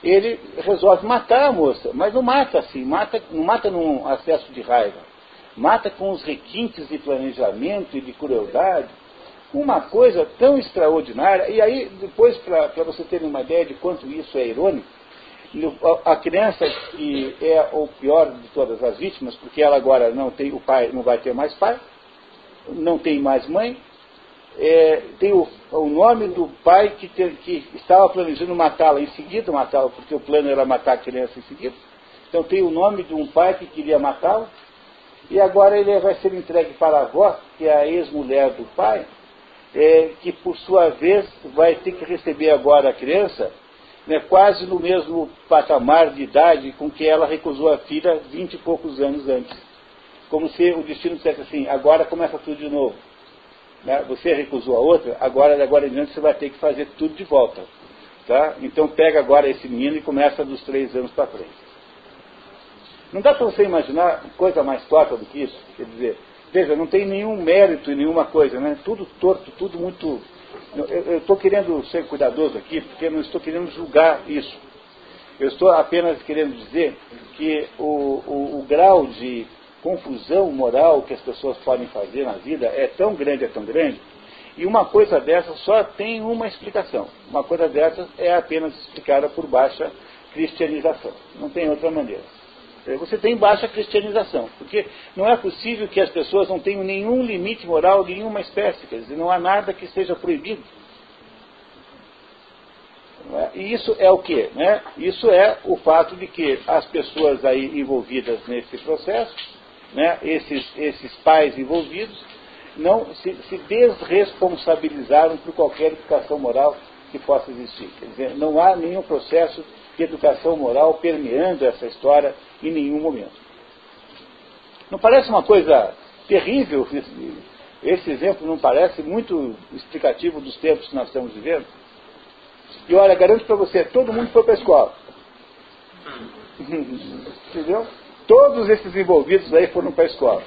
ele resolve matar a moça, mas não mata assim, mata, não mata num acesso de raiva, mata com os requintes de planejamento e de crueldade, uma coisa tão extraordinária, e aí depois para você ter uma ideia de quanto isso é irônico, a criança que é o pior de todas as vítimas, porque ela agora não tem o pai, não vai ter mais pai, não tem mais mãe, é, tem o, o, nome do pai que, te, que estava planejando matá-la em seguida, matá-la, porque o plano era matar a criança em seguida. Então tem o nome de um pai que queria matá-la, e agora ele vai ser entregue para a avó, que é a ex-mulher do pai, é, que por sua vez vai ter que receber agora a criança, né, quase no mesmo patamar de idade com que ela recusou a filha vinte e poucos anos antes. Como se o destino dissesse assim, agora começa tudo de novo né, você recusou a outra, agora, agora em diante você vai ter que fazer tudo de volta. Tá? Então pega agora esse menino e começa dos três anos para frente. Não dá para você imaginar coisa mais torta do que isso? Quer dizer, veja, não tem nenhum mérito em nenhuma coisa, né? Tudo torto, tudo muito. Eu estou querendo ser cuidadoso aqui, porque não estou querendo julgar isso. Eu estou apenas querendo dizer que o, o, o grau de confusão moral que as pessoas podem fazer na vida é tão grande, é tão grande, e uma coisa dessa só tem uma explicação. Uma coisa dessas é apenas explicada por baixa cristianização. Não tem outra maneira. É, você tem baixa cristianização, porque não é possível que as pessoas não tenham nenhum limite moral nenhuma espécie, quer dizer, não há nada que seja proibido. É? E isso é o quê? Né? Isso é o fato de que as pessoas aí envolvidas nesse processo, né, esses, esses pais envolvidos, não se, se desresponsabilizaram por qualquer educação moral que possa existir. Quer dizer, não há nenhum processo de educação moral permeando essa história em nenhum momento. Não parece uma coisa terrível? Esse exemplo não parece muito explicativo dos tempos que nós estamos vivendo? E olha, garanto para você, todo mundo foi para a escola. Entendeu? Todos esses envolvidos aí foram para a escola.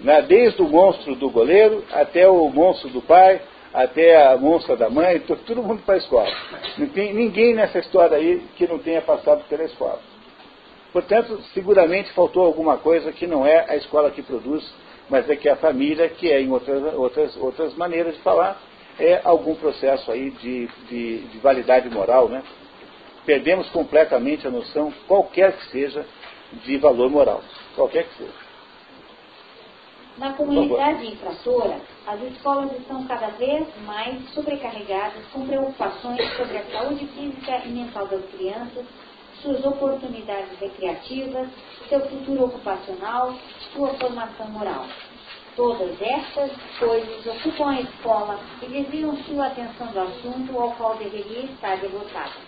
Né? Desde o monstro do goleiro até o monstro do pai, até a monstra da mãe, todo mundo para a escola. Não tem ninguém nessa história aí que não tenha passado pela escola. Portanto, seguramente faltou alguma coisa que não é a escola que produz, mas é que a família, que é em outras, outras, outras maneiras de falar, é algum processo aí de, de, de validade moral, né? Perdemos completamente a noção, qualquer que seja, de valor moral. Qualquer que seja. Na comunidade infratora, as escolas estão cada vez mais sobrecarregadas com preocupações sobre a saúde física e mental das crianças, suas oportunidades recreativas, seu futuro ocupacional, sua formação moral. Todas estas coisas ocupam a escola e desviam sua atenção do assunto ao qual deveria estar devotada.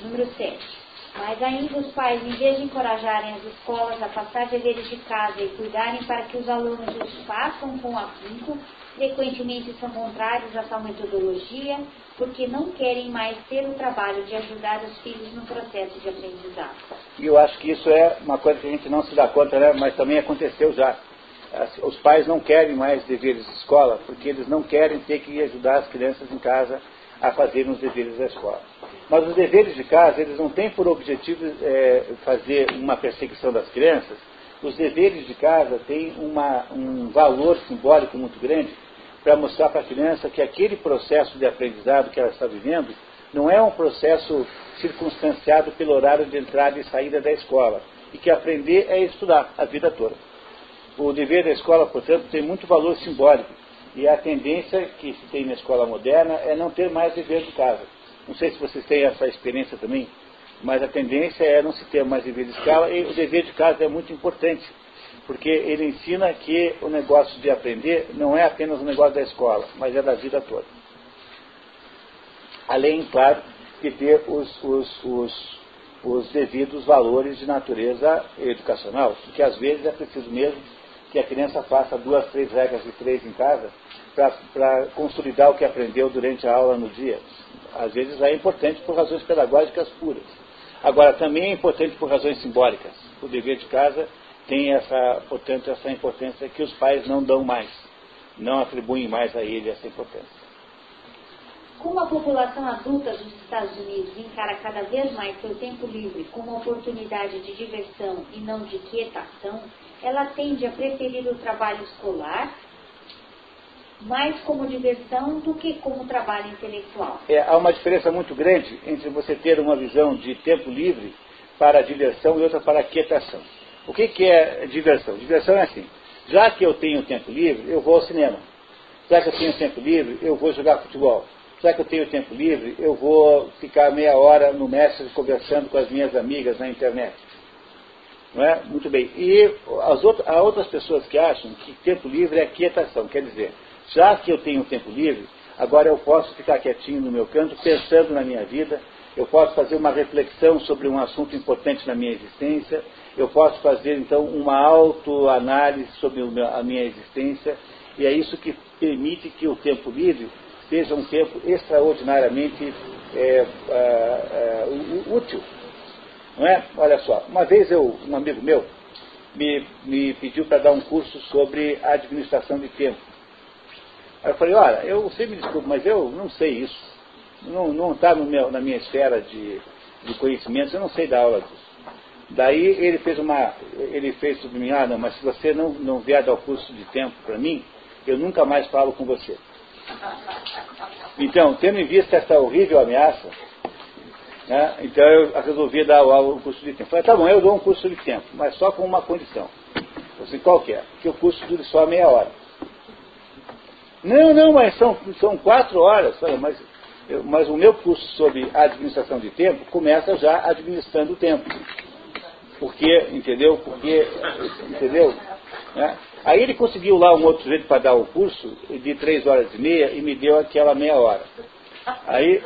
Número 7. Mas ainda os pais, em vez de encorajarem as escolas a passar deveres de casa e cuidarem para que os alunos os façam com afinco, frequentemente são contrários a tal metodologia, porque não querem mais ter o trabalho de ajudar os filhos no processo de aprendizado. E eu acho que isso é uma coisa que a gente não se dá conta, né? mas também aconteceu já. Os pais não querem mais deveres de escola, porque eles não querem ter que ajudar as crianças em casa a fazerem os deveres da escola. Mas os deveres de casa, eles não têm por objetivo é, fazer uma perseguição das crianças. Os deveres de casa têm uma, um valor simbólico muito grande para mostrar para a criança que aquele processo de aprendizado que ela está vivendo não é um processo circunstanciado pelo horário de entrada e saída da escola. E que aprender é estudar a vida toda. O dever da escola, portanto, tem muito valor simbólico. E a tendência que se tem na escola moderna é não ter mais dever de casa. Não sei se vocês têm essa experiência também, mas a tendência é não se ter mais dever de escala e o dever de casa é muito importante, porque ele ensina que o negócio de aprender não é apenas um negócio da escola, mas é da vida toda. Além, claro, de ter os, os, os, os devidos valores de natureza educacional, porque às vezes é preciso mesmo que a criança faça duas, três regras de três em casa para consolidar o que aprendeu durante a aula no dia. Às vezes é importante por razões pedagógicas puras. Agora, também é importante por razões simbólicas. O dever de casa tem essa, portanto, essa importância que os pais não dão mais, não atribuem mais a ele essa importância. Como a população adulta dos Estados Unidos encara cada vez mais seu tempo livre como oportunidade de diversão e não de quietação, ela tende a preferir o trabalho escolar mais como diversão do que como trabalho intelectual. É, há uma diferença muito grande entre você ter uma visão de tempo livre para diversão e outra para quietação. O que, que é diversão? Diversão é assim, já que eu tenho tempo livre, eu vou ao cinema. Já que eu tenho tempo livre, eu vou jogar futebol. Já que eu tenho tempo livre, eu vou ficar meia hora no mestre conversando com as minhas amigas na internet. Não é? Muito bem. E as outras, há outras pessoas que acham que tempo livre é quietação. Quer dizer, já que eu tenho tempo livre, agora eu posso ficar quietinho no meu canto, pensando na minha vida, eu posso fazer uma reflexão sobre um assunto importante na minha existência, eu posso fazer então uma autoanálise sobre a minha existência, e é isso que permite que o tempo livre seja um tempo extraordinariamente é, é, é, útil. Não é? Olha só, uma vez eu, um amigo meu me, me pediu para dar um curso sobre administração de tempo. Aí eu falei, olha, eu você me desculpe, mas eu não sei isso. Não está na minha esfera de, de conhecimentos, eu não sei dar aula disso. Daí ele fez uma. Ele fez mim, ah não, mas se você não, não vier dar o curso de tempo para mim, eu nunca mais falo com você. Então, tendo em vista essa horrível ameaça, né, então eu resolvi dar o, curso de tempo. Falei, tá bom, eu dou um curso de tempo, mas só com uma condição. Assim, qual que é? Que o curso dure só meia hora. Não, não, mas são, são quatro horas. Falei, mas, eu, mas o meu curso sobre administração de tempo começa já administrando o tempo. Porque, entendeu? Porque, entendeu? Né? Aí ele conseguiu lá um outro jeito para dar o curso de três horas e meia e me deu aquela meia hora. Aí,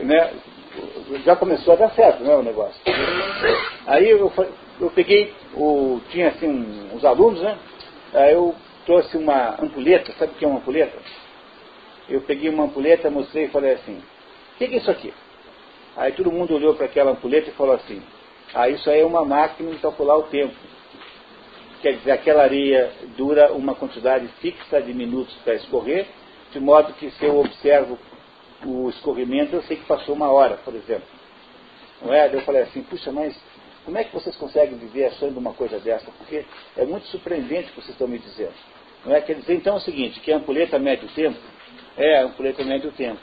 né, já começou a dar certo, né, o negócio. Aí eu, eu peguei, o, tinha assim uns alunos, né? Aí eu trouxe uma ampulheta, sabe o que é uma ampulheta? Eu peguei uma ampulheta, mostrei e falei assim, o que, é isso aqui? Aí todo mundo olhou para aquela ampulheta e falou assim, ah, isso aí é uma máquina de calcular o tempo. Quer dizer, aquela areia dura uma quantidade fixa de minutos para escorrer, de modo que se eu observo o escorrimento, eu sei que passou uma hora, por exemplo. Não é? Eu falei assim, puxa, mas como é que vocês conseguem viver achando uma coisa dessa? Porque é muito surpreendente o que vocês estão me dizendo. Não é? Quer dizer, então, é o seguinte, que a ampulheta mede o tempo? É, a ampulheta mede o tempo.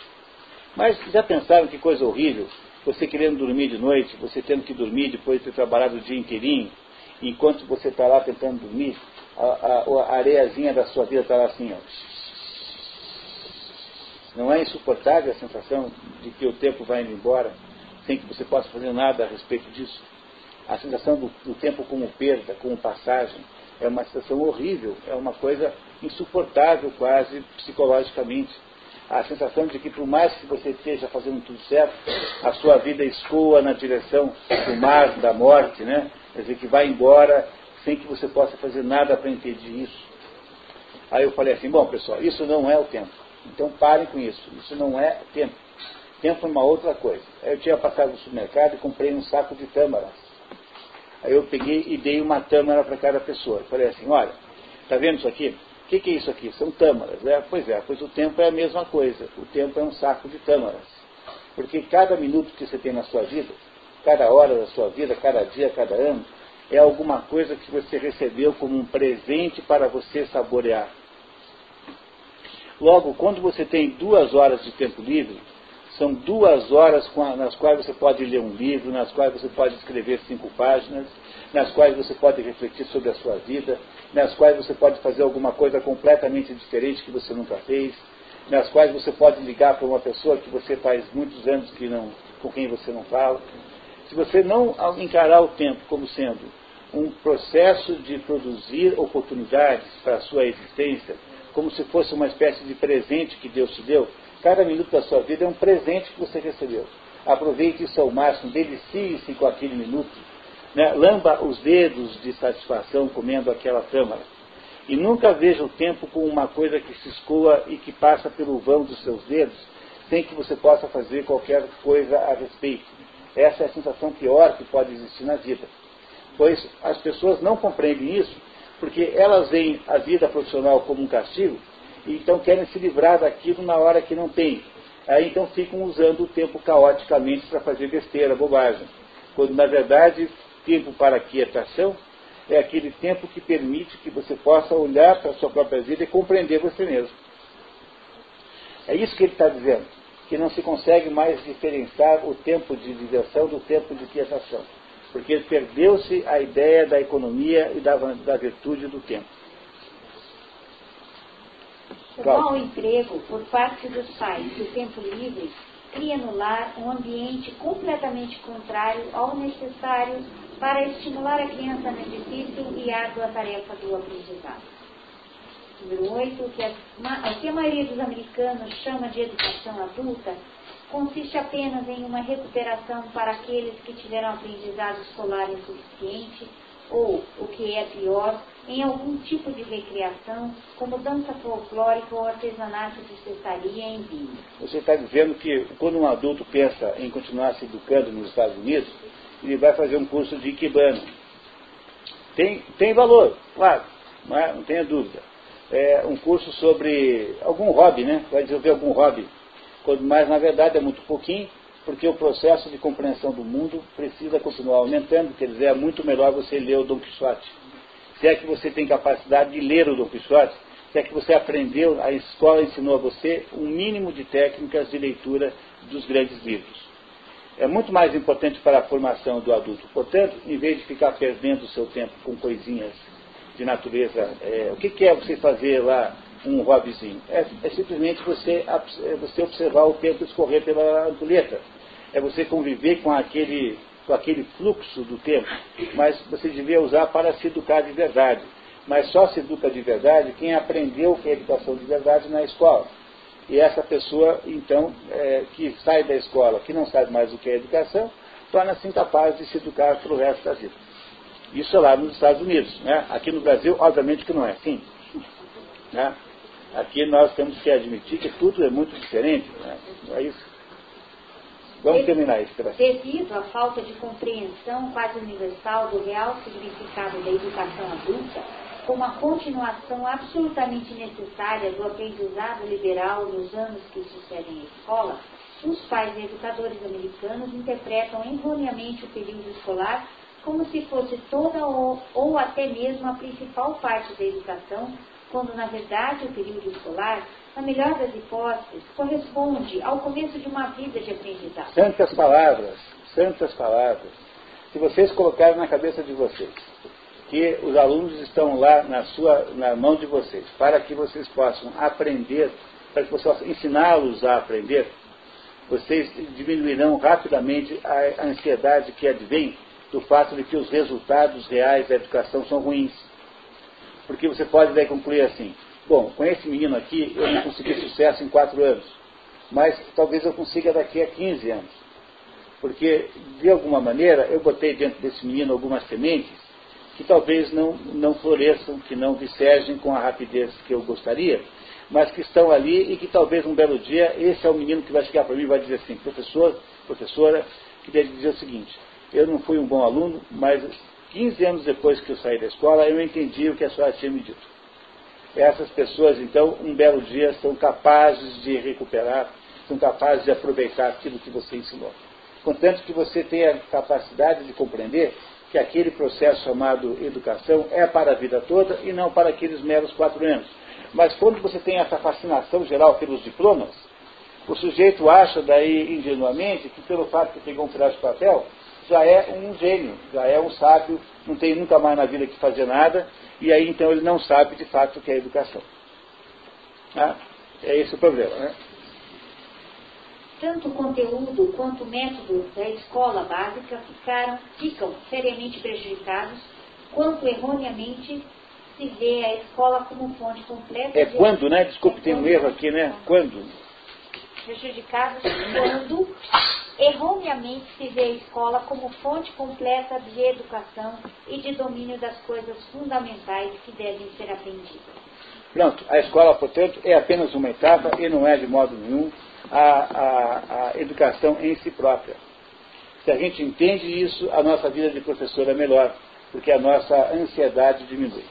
Mas já pensaram que coisa horrível? você querendo dormir de noite, você tendo que dormir depois de ter trabalhado o dia inteirinho, enquanto você está lá tentando dormir, a, a, a areiazinha da sua vida está lá assim, ó. Não é insuportável a sensação de que o tempo vai indo embora, sem que você possa fazer nada a respeito disso? A sensação do, do tempo como perda, como passagem, é uma sensação horrível, é uma coisa insuportável quase psicologicamente a sensação de que por mais que você esteja fazendo tudo certo, a sua vida escoa na direção do mar, da morte, né? Quer dizer, que vai embora sem que você possa fazer nada para impedir isso. Aí eu falei assim, bom pessoal, isso não é o tempo. Então parem com isso, isso não é tempo. Tempo é uma outra coisa. Aí eu tinha passado no supermercado e comprei um saco de tâmaras. Aí eu peguei e dei uma tâmara para cada pessoa. Falei assim, olha, tá vendo isso aqui? que, que é isso aqui? São tâmaras. Né? Pois é, pois o tempo é a mesma coisa. O tempo é um saco de tâmaras. Porque cada minuto que você tem na sua vida, cada hora da sua vida, cada dia, cada ano, é alguma coisa que você recebeu como um presente para você saborear. Logo, quando você tem duas horas de tempo livre, são duas horas nas quais você pode ler um livro, nas quais você pode escrever cinco páginas, nas quais você pode refletir sobre a sua vida, nas quais você pode fazer alguma coisa completamente diferente que você nunca fez, nas quais você pode ligar para uma pessoa que você faz muitos anos que não, com quem você não fala. Se você não encarar o tempo como sendo um processo de produzir oportunidades para a sua existência, como se fosse uma espécie de presente que Deus te deu, cada minuto da sua vida é um presente que você recebeu. Aproveite isso ao máximo, delicie-se com aquele minuto né, lamba os dedos de satisfação comendo aquela tâmara. E nunca veja o tempo como uma coisa que se escoa e que passa pelo vão dos seus dedos, sem que você possa fazer qualquer coisa a respeito. Essa é a sensação pior que pode existir na vida. Pois as pessoas não compreendem isso, porque elas veem a vida profissional como um castigo, então querem se livrar daquilo na hora que não tem. Aí então ficam usando o tempo caoticamente para fazer besteira, bobagem. Quando na verdade tempo para quietação é aquele tempo que permite que você possa olhar para a sua própria vida e compreender você mesmo. É isso que ele está dizendo, que não se consegue mais diferenciar o tempo de diversão do tempo de quietação, porque perdeu-se a ideia da economia e da, da virtude do tempo. O mau emprego por parte dos pais do tempo livre cria no lar um ambiente completamente contrário ao necessário para estimular a criança na difícil e árdua tarefa do aprendizado. Número 8, que a, o que a maioria dos americanos chama de educação adulta consiste apenas em uma recuperação para aqueles que tiveram aprendizado escolar insuficiente ou, o que é pior, em algum tipo de recreação, como dança folclórica ou artesanato de cestaria em vinho. Você está dizendo que quando um adulto pensa em continuar se educando nos Estados Unidos, ele vai fazer um curso de Ikebana. Tem, tem valor, claro, não, é? não tenha dúvida. É um curso sobre algum hobby, né? Vai desenvolver algum hobby. Mais, na verdade, é muito pouquinho, porque o processo de compreensão do mundo precisa continuar aumentando, quer dizer, é muito melhor você ler o Dom Quixote. Se é que você tem capacidade de ler o Dom Quixote, se é que você aprendeu, a escola ensinou a você um mínimo de técnicas de leitura dos grandes livros. É muito mais importante para a formação do adulto. Portanto, em vez de ficar perdendo o seu tempo com coisinhas de natureza, é, o que, que, é você fazer lá um hobbyzinho? É, é simplesmente você, é você observar o tempo escorrer pela ampulheta. É você conviver com aquele, com aquele fluxo do tempo. Mas você devia usar para se educar de verdade. Mas só se educa de verdade quem aprendeu o que é educação de verdade na escola. E essa pessoa, então, é, que sai da escola, que não sabe mais o que é educação, torna-se incapaz de se educar para o resto da vida. Isso é lá nos Estados Unidos. Né? Aqui no Brasil, obviamente que não é assim. Né? Aqui nós temos que admitir que tudo é muito diferente. Né? É isso. Vamos terminar isso. Devido à falta de compreensão quase universal do real significado da educação adulta, como a continuação absolutamente necessária do aprendizado liberal nos anos que sucedem a escola, os pais e educadores americanos interpretam erroneamente o período escolar como se fosse toda ou, ou até mesmo a principal parte da educação, quando na verdade o período escolar, na melhor das hipóteses, corresponde ao começo de uma vida de aprendizado. Santas palavras, santas palavras. Se vocês colocarem na cabeça de vocês que os alunos estão lá na, sua, na mão de vocês, para que vocês possam aprender, para que vocês possam ensiná-los a aprender, vocês diminuirão rapidamente a, ansiedade que advém do fato de que os resultados reais da educação são ruins. Porque você pode daí concluir assim, bom, com esse menino aqui eu não consegui sucesso em quatro anos, mas talvez eu consiga daqui a 15 anos. Porque, de alguma maneira, eu botei dentro desse menino algumas sementes que talvez não, não floresçam, que não vicergem com a rapidez que eu gostaria, mas que estão ali e que talvez um belo dia esse é o menino que vai chegar para mim e vai dizer assim, professor, professora, queria dizer o seguinte, eu não fui um bom aluno, mas 15 anos depois que eu saí da escola, eu entendi o que a senhora tinha me dito. Essas pessoas, então, um belo dia, são capazes de recuperar, são capazes de aproveitar aquilo que você ensinou. Contanto que você tenha capacidade de compreender que aquele processo chamado educação é para a vida toda e não para aqueles meros quatro anos. Mas quando você tem essa fascinação geral pelos diplomas, o sujeito acha daí ingenuamente que pelo fato de pegar um pedaço de papel, já é um gênio, já é um sábio, não tem nunca mais na vida que fazer nada, e aí então ele não sabe de fato o que é educação. Ah, é esse o problema, né? tanto o conteúdo quanto o método da escola básica ficaram, ficam seriamente prejudicados, quanto erroneamente se vê a escola como fonte completa é quando, né? Desculpe, é tem um erro aqui, né? Quando? Prejudicados quando erroneamente se vê a escola como fonte completa de educação e de domínio das coisas fundamentais que devem ser aprendidas. Pronto, a escola, portanto, é apenas uma etapa e não é de modo nenhum a, a, a educação em si própria. Se a gente entende isso, a nossa vida de professor é melhor, porque a nossa ansiedade diminui.